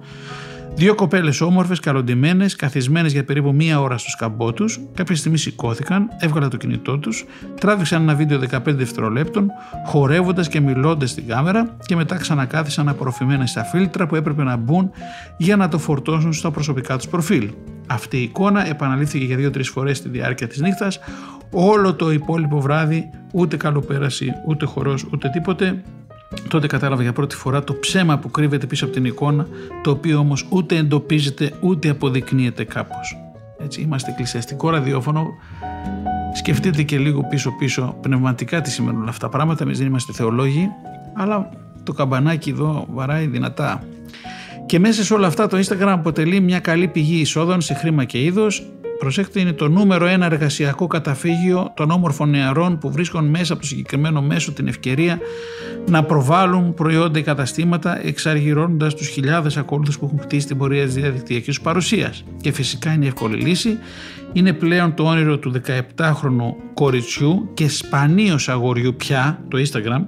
Δύο κοπέλες όμορφες, καλοντημένε, καθισμένες για περίπου μία ώρα στο σκαμπό τους, κάποια στιγμή σηκώθηκαν, έβγαλαν το κινητό τους, τράβηξαν ένα βίντεο 15 δευτερολέπτων, χορεύοντας και μιλώντας στην κάμερα και μετά ξανακάθισαν απορροφημένα στα φίλτρα που έπρεπε να μπουν για να το φορτώσουν στα προσωπικά τους προφίλ. Αυτή η εικόνα επαναλήφθηκε για δύο-τρεις φορές στη διάρκεια της νύχτας. Όλο το υπόλοιπο βράδυ, ούτε καλοπέραση, ούτε χορός, ούτε τίποτε, τότε κατάλαβα για πρώτη φορά το ψέμα που κρύβεται πίσω από την εικόνα, το οποίο όμως ούτε εντοπίζεται ούτε αποδεικνύεται κάπως. Έτσι, είμαστε εκκλησιαστικό ραδιόφωνο. Σκεφτείτε και λίγο πίσω-πίσω πνευματικά τι σημαίνουν αυτά τα πράγματα. Εμείς δεν είμαστε θεολόγοι, αλλά το καμπανάκι εδώ βαράει δυνατά. Και μέσα σε όλα αυτά το Instagram αποτελεί μια καλή πηγή εισόδων σε χρήμα και είδος Προσέξτε, είναι το νούμερο ένα εργασιακό καταφύγιο των όμορφων νεαρών που βρίσκουν μέσα από το συγκεκριμένο μέσο την ευκαιρία να προβάλλουν προϊόντα ή καταστήματα εξαργυρώνοντας τους χιλιάδες ακόλουθους που έχουν χτίσει την πορεία της διαδικτυακής του παρουσίας. Και φυσικά είναι η εύκολη λύση. Είναι πλέον το όνειρο του 17χρονου κοριτσιού και σπανίως αγοριού πια, το Instagram,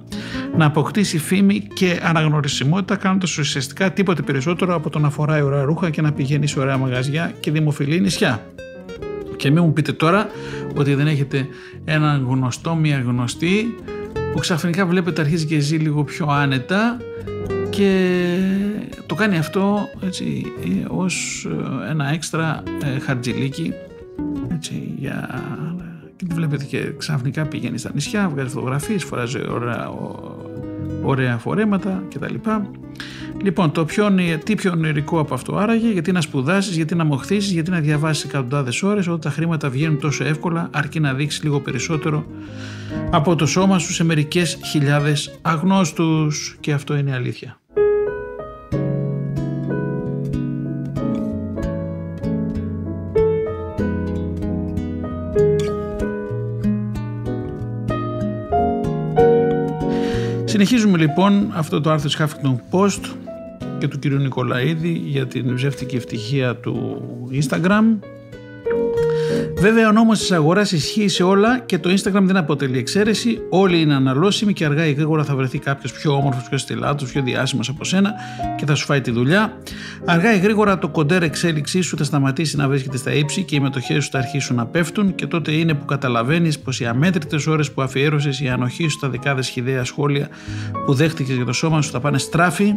να αποκτήσει φήμη και αναγνωρισιμότητα κάνοντας ουσιαστικά τίποτε περισσότερο από το να φοράει ωραία ρούχα και να πηγαίνει σε ωραία μαγαζιά και δημοφιλή νησιά. Και μην μου πείτε τώρα ότι δεν έχετε έναν γνωστό, μία γνωστή που ξαφνικά βλέπετε αρχίζει και ζει λίγο πιο άνετα και το κάνει αυτό έτσι, ως ένα έξτρα ε, χαρτζιλίκι έτσι, για... και τη βλέπετε και ξαφνικά πηγαίνει στα νησιά, βγάζει φωτογραφίες, φοράζει ωραία, ωραία φορέματα κτλ. Λοιπόν, το πιο, τι πιο ονειρικό από αυτό άραγε, γιατί να σπουδάσεις, γιατί να μοχθήσει, γιατί να διαβάσεις εκατοντάδες ώρες, όταν τα χρήματα βγαίνουν τόσο εύκολα, αρκεί να δείξεις λίγο περισσότερο από το σώμα σου σε μερικές χιλιάδες αγνώστους. Και αυτό είναι αλήθεια. Συνεχίζουμε λοιπόν αυτό το άρθρο της Huffington Post και του κυρίου Νικολαίδη για την ψεύτικη ευτυχία του Instagram. Βέβαια ο νόμος της αγοράς ισχύει σε όλα και το Instagram δεν αποτελεί εξαίρεση. Όλοι είναι αναλώσιμοι και αργά ή γρήγορα θα βρεθεί κάποιος πιο όμορφος, πιο στυλάτος, πιο διάσημος από σένα και θα σου φάει τη δουλειά. Αργά ή γρήγορα το κοντέρ εξέλιξής σου θα σταματήσει να βρίσκεται στα ύψη και οι μετοχές σου θα αρχίσουν να πέφτουν και τότε είναι που καταλαβαίνεις πως οι αμέτρητες ώρες που αφιέρωσες, η ανοχή σου, τα δεκάδες χιδέα σχόλια που δέχτηκες για το σώμα σου θα πάνε στράφη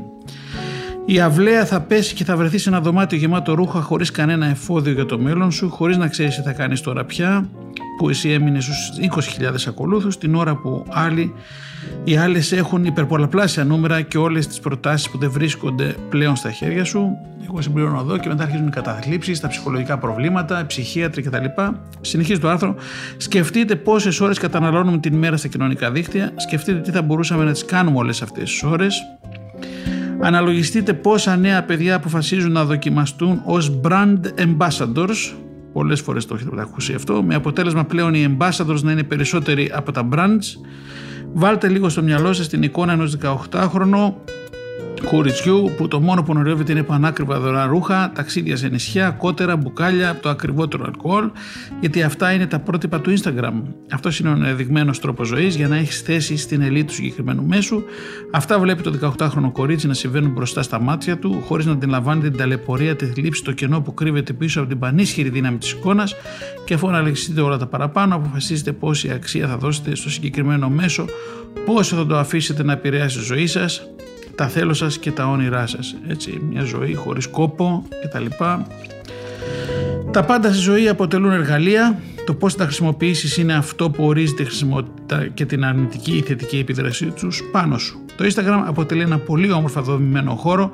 η αυλαία θα πέσει και θα βρεθεί σε ένα δωμάτιο γεμάτο ρούχα χωρίς κανένα εφόδιο για το μέλλον σου, χωρίς να ξέρεις τι θα κάνεις τώρα πια, που εσύ έμεινες στους 20.000 ακολούθους, την ώρα που άλλοι, οι άλλες έχουν υπερπολαπλάσια νούμερα και όλες τις προτάσεις που δεν βρίσκονται πλέον στα χέρια σου. Εγώ συμπληρώνω εδώ και μετά αρχίζουν οι καταθλίψεις, τα ψυχολογικά προβλήματα, οι ψυχίατροι κτλ. Συνεχίζει το άρθρο. Σκεφτείτε πόσες ώρες καταναλώνουμε την ημέρα στα κοινωνικά δίκτυα. Σκεφτείτε τι θα μπορούσαμε να τις κάνουμε όλες αυτές τις ώρες. Αναλογιστείτε πόσα νέα παιδιά αποφασίζουν να δοκιμαστούν ως brand ambassadors. Πολλές φορές το έχετε ακούσει αυτό. Με αποτέλεσμα πλέον οι ambassadors να είναι περισσότεροι από τα brands. Βάλτε λίγο στο μυαλό σας την εικόνα ενός 18χρονου κοριτσιού που το μόνο που ονειρεύεται είναι πανάκριβα δωρά ρούχα, ταξίδια σε νησιά, κότερα, μπουκάλια, το ακριβότερο αλκοόλ, γιατί αυτά είναι τα πρότυπα του Instagram. Αυτός είναι ο ενδειγμένος τρόπος ζωής για να έχεις θέση στην ελίτ του συγκεκριμένου μέσου. Αυτά βλέπει το 18χρονο κορίτσι να συμβαίνουν μπροστά στα μάτια του, χωρίς να αντιλαμβάνεται την ταλαιπωρία, τη θλίψη, το κενό που κρύβεται πίσω από την πανίσχυρη δύναμη της εικόνας και αφού αναλεξίσετε όλα τα παραπάνω, αποφασίσετε πόση αξία θα δώσετε στο συγκεκριμένο μέσο, πόσο θα το αφήσετε να επηρεάσει τη ζωή σας, τα θέλω σας και τα όνειρά σας. Έτσι, μια ζωή χωρίς κόπο κτλ. Τα πάντα στη ζωή αποτελούν εργαλεία. Το πώς θα τα χρησιμοποιήσεις είναι αυτό που ορίζει τη χρησιμότητα και την αρνητική ή θετική επίδρασή τους πάνω σου. Το Instagram αποτελεί ένα πολύ όμορφα δομημένο χώρο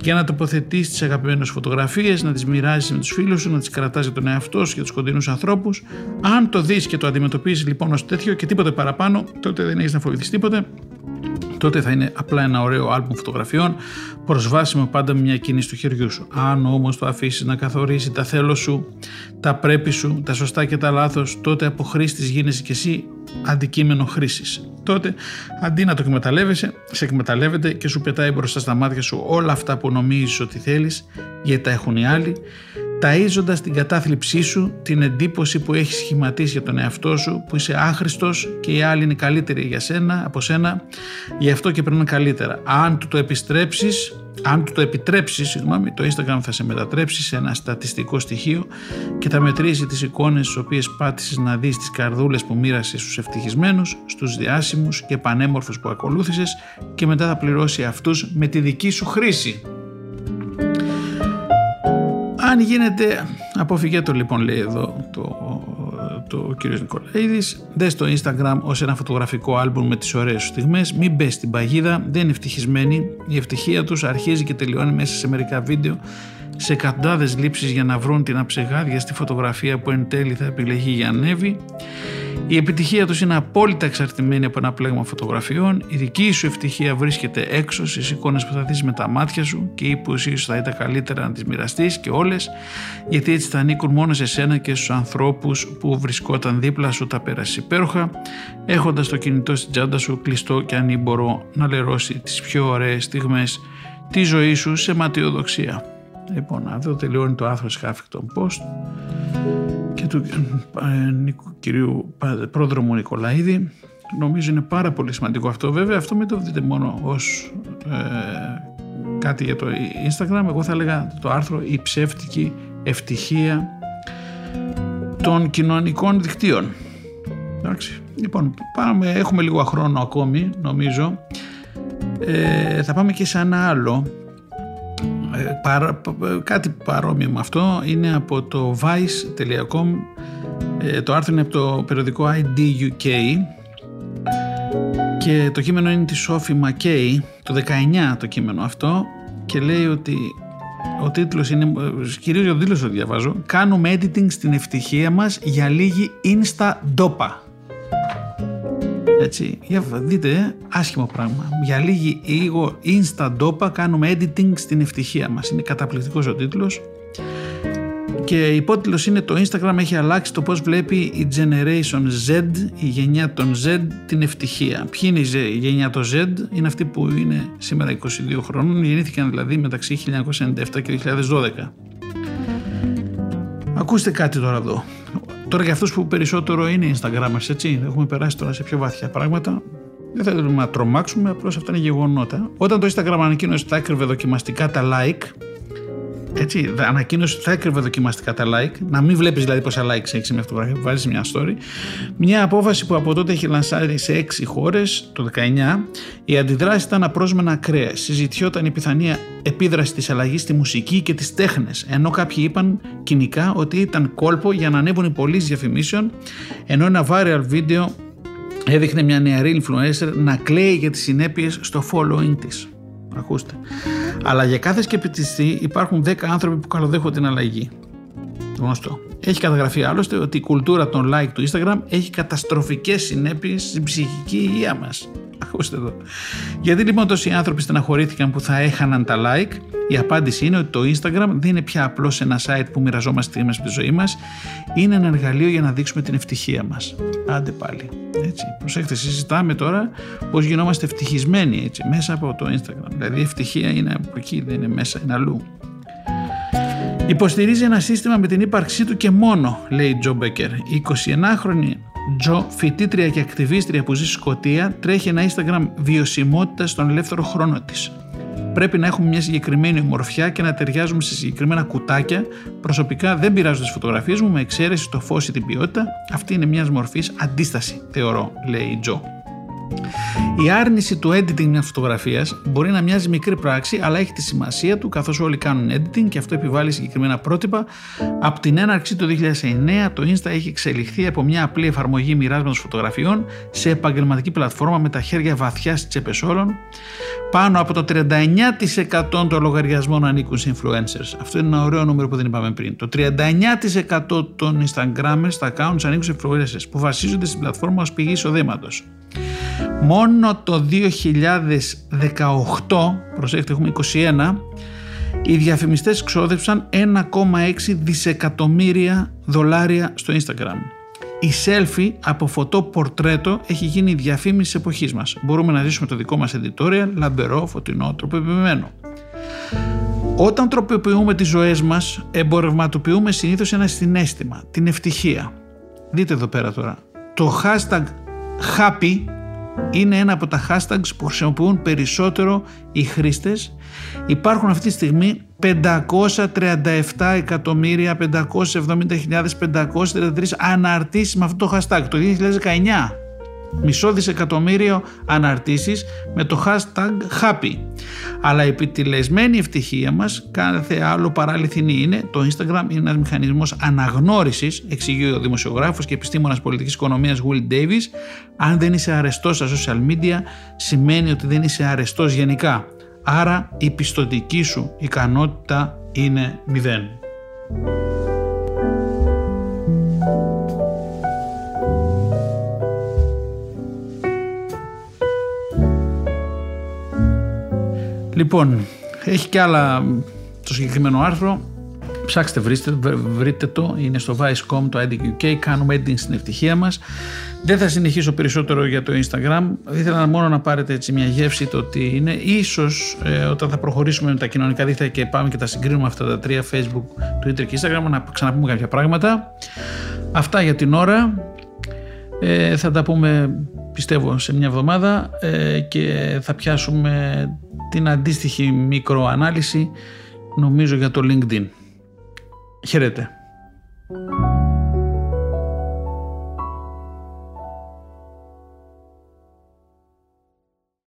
για να τοποθετείς τις αγαπημένες φωτογραφίες, να τις μοιράζεις με τους φίλους σου, να τις κρατάς για τον εαυτό σου και τους κοντινούς ανθρώπους. Αν το δεις και το αντιμετωπίζεις λοιπόν ως τέτοιο και τίποτε παραπάνω, τότε δεν έχεις να φοβηθείς τίποτε τότε θα είναι απλά ένα ωραίο άλμπουμ φωτογραφιών προσβάσιμο πάντα με μια κίνηση του χεριού σου. Αν όμως το αφήσεις να καθορίσει τα θέλω σου, τα πρέπει σου, τα σωστά και τα λάθος, τότε από χρήστης γίνεσαι κι εσύ αντικείμενο χρήσης. Τότε αντί να το εκμεταλλεύεσαι, σε εκμεταλλεύεται και σου πετάει μπροστά στα μάτια σου όλα αυτά που νομίζεις ότι θέλεις γιατί τα έχουν οι άλλοι ταΐζοντας την κατάθλιψή σου, την εντύπωση που έχεις σχηματίσει για τον εαυτό σου, που είσαι άχρηστος και οι άλλοι είναι καλύτεροι για σένα, από σένα, γι' αυτό και πρέπει καλύτερα. Αν του το επιστρέψεις, αν του το επιτρέψεις, συγγνώμη, το Instagram θα σε μετατρέψει σε ένα στατιστικό στοιχείο και θα μετρήσει τις εικόνες στις οποίες πάτησες να δεις τις καρδούλες που μοίρασες στους ευτυχισμένους, στους διάσημους και πανέμορφους που ακολούθησες και μετά θα πληρώσει αυτούς με τη δική σου χρήση. Αν γίνεται, αποφυγέ το λοιπόν λέει εδώ το, το κύριος Νικολαίδης, δες το Instagram ως ένα φωτογραφικό άλμπουμ με τις ωραίες σου στιγμές, μην μπες στην παγίδα, δεν είναι ευτυχισμένοι, η ευτυχία τους αρχίζει και τελειώνει μέσα σε μερικά βίντεο σε εκατοντάδες λήψεις για να βρουν την αψεγάδια στη φωτογραφία που εν τέλει θα επιλεγεί για ανέβει. Η επιτυχία τους είναι απόλυτα εξαρτημένη από ένα πλέγμα φωτογραφιών. Η δική σου ευτυχία βρίσκεται έξω στις εικόνες που θα δεις με τα μάτια σου και που ίσως θα ήταν καλύτερα να τις μοιραστείς και όλες γιατί έτσι θα ανήκουν μόνο σε σένα και στους ανθρώπους που βρισκόταν δίπλα σου τα πέρασε υπέροχα έχοντας το κινητό στην τσάντα σου κλειστό και ανήμπορο να λερώσει τις πιο ωραίες στιγμές της ζωής σου σε ματιοδοξία. Λοιπόν, εδώ τελειώνει το άρθρο της Huffington Post και του ε, κυρίου πρόδρομου Νικολαίδη. Νομίζω είναι πάρα πολύ σημαντικό αυτό. Βέβαια αυτό μην το δείτε μόνο ως ε, κάτι για το Instagram. Εγώ θα έλεγα το άρθρο «Η ψεύτικη ευτυχία των κοινωνικών δικτύων». Εντάξει. Λοιπόν, πάμε, έχουμε λίγο χρόνο ακόμη νομίζω. Ε, θα πάμε και σε ένα άλλο ε, κάτι παρόμοιο με αυτό είναι από το vice.com ε, το άρθρο είναι από το περιοδικό IDUK και το κείμενο είναι της Sophie McKay το 19 το κείμενο αυτό και λέει ότι ο τίτλος είναι, κυρίως για τον τίτλο το διαβάζω «Κάνουμε editing στην ευτυχία μας για λίγη insta dopa». Έτσι, για δείτε, άσχημο πράγμα. Για λίγη λίγο instant dopa κάνουμε editing στην ευτυχία μας. Είναι καταπληκτικός ο τίτλος. Και υπότιτλος είναι το Instagram έχει αλλάξει το πώς βλέπει η Generation Z, η γενιά των Z, την ευτυχία. Ποιοι είναι η γενιά των Z, είναι αυτοί που είναι σήμερα 22 χρόνων, γεννήθηκαν δηλαδή μεταξύ 1997 και 2012. Ακούστε κάτι τώρα εδώ. Τώρα για αυτούς που περισσότερο είναι Instagramers, έτσι, έχουμε περάσει τώρα σε πιο βαθιά πράγματα. Δεν θέλουμε να τρομάξουμε, απλώς αυτά είναι γεγονότα. Όταν το Instagram ανακοίνωσε ότι θα έκρυβε δοκιμαστικά τα like, έτσι, ανακοίνωσε ότι θα έκρυβε δοκιμαστικά τα like, να μην βλέπεις δηλαδή πόσα likes έχεις με αυτό που βάζεις μια story. Μια απόφαση που από τότε έχει λανσάρει σε 6 χώρες το 19. Η αντιδράση ήταν απρόσμενα ακραία. Συζητιόταν η πιθανή επίδραση της αλλαγής στη μουσική και τις τέχνες, ενώ κάποιοι είπαν κοινικά ότι ήταν κόλπο για να ανέβουν οι πωλήσεις διαφημίσεων, ενώ ένα viral βίντεο έδειχνε μια νεαρή influencer να κλαίει για τις συνέπειες στο following της. Ακούστε. Αλλά για κάθε σκεπτιστή υπάρχουν 10 άνθρωποι που καλοδέχονται την αλλαγή. Γνωστό. Έχει καταγραφεί άλλωστε ότι η κουλτούρα των like του Instagram έχει καταστροφικές συνέπειες στην ψυχική υγεία μας. Ακούστε εδώ. Γιατί λοιπόν τόσοι άνθρωποι στεναχωρήθηκαν που θα έχαναν τα like, η απάντηση είναι ότι το Instagram δεν είναι πια απλώς ένα site που μοιραζόμαστε στιγμές από τη ζωή μας, είναι ένα εργαλείο για να δείξουμε την ευτυχία μας. Άντε πάλι. Έτσι. Προσέξτε, συζητάμε τώρα πώς γινόμαστε ευτυχισμένοι έτσι, μέσα από το Instagram. Δηλαδή η ευτυχία είναι από εκεί, δεν είναι μέσα, είναι αλλού. Υποστηρίζει ένα σύστημα με την ύπαρξή του και μόνο, λέει Τζο Μπέκερ. Η 29χρονη Τζο, φοιτήτρια και ακτιβίστρια που ζει στη Σκωτία, τρέχει ένα Instagram βιωσιμότητας στον ελεύθερο χρόνο της. Πρέπει να έχουμε μια συγκεκριμένη ομορφιά και να ταιριάζουμε σε συγκεκριμένα κουτάκια. Προσωπικά δεν πειράζω τις φωτογραφίες μου με εξαίρεση το φως ή την ποιότητα. Αυτή είναι μιας μορφής αντίσταση, θεωρώ, λέει η Τζο. Η άρνηση του editing μιας φωτογραφίας μπορεί να μοιάζει μικρή πράξη, αλλά έχει τη σημασία του καθώς όλοι κάνουν editing και αυτό επιβάλλει συγκεκριμένα πρότυπα. Από την έναρξη του 2009, το Insta έχει εξελιχθεί από μια απλή εφαρμογή μοιράσματος φωτογραφιών σε επαγγελματική πλατφόρμα με τα χέρια βαθιά στις τσέπες όλων. Πάνω από το 39% των λογαριασμών ανήκουν σε influencers. Αυτό είναι ένα ωραίο νούμερο που δεν είπαμε πριν. Το 39% των Instagramers, τα accounts ανήκουν σε influencers που βασίζονται στην πλατφόρμα ως πηγή εισοδήματος. Μόνο το 2018, προσέξτε έχουμε 21, οι διαφημιστές ξόδεψαν 1,6 δισεκατομμύρια δολάρια στο Instagram. Η selfie από φωτό πορτρέτο έχει γίνει η διαφήμιση της εποχής μας. Μπορούμε να ζήσουμε το δικό μας editorial, λαμπερό, φωτεινό, τροποποιημένο. Όταν τροποποιούμε τις ζωές μας, εμπορευματοποιούμε συνήθως ένα συνέστημα, την ευτυχία. Δείτε εδώ πέρα τώρα. Το hashtag happy είναι ένα από τα hashtags που χρησιμοποιούν περισσότερο οι χρήστες. Υπάρχουν αυτή τη στιγμή 537 εκατομμύρια 570.533 αναρτήσεις με αυτό το hashtag το 2019 μισό δισεκατομμύριο αναρτήσεις με το hashtag happy. Αλλά η επιτυλεσμένη ευτυχία μας κάθε άλλο παρά αληθινή είναι. Το Instagram είναι ένας μηχανισμός αναγνώρισης, εξηγεί ο δημοσιογράφος και επιστήμονας πολιτικής οικονομίας Will Davis. Αν δεν είσαι αρεστός στα social media σημαίνει ότι δεν είσαι αρεστός γενικά. Άρα η πιστοτική σου ικανότητα είναι μηδέν. Λοιπόν, έχει και άλλα το συγκεκριμένο άρθρο. Ψάξτε, βρείτε, βρείτε το. Είναι στο Vice.com, το IDQK. Κάνουμε editing στην ευτυχία μας. Δεν θα συνεχίσω περισσότερο για το Instagram. Ήθελα μόνο να πάρετε έτσι μια γεύση το τι είναι. Ίσως ε, όταν θα προχωρήσουμε με τα κοινωνικά δίκτυα και πάμε και τα συγκρίνουμε αυτά τα τρία Facebook, Twitter και Instagram να ξαναπούμε κάποια πράγματα. Αυτά για την ώρα. Ε, θα τα πούμε πιστεύω σε μια εβδομάδα ε, και θα πιάσουμε την αντίστοιχη μικροανάλυση νομίζω για το LinkedIn. Χαίρετε.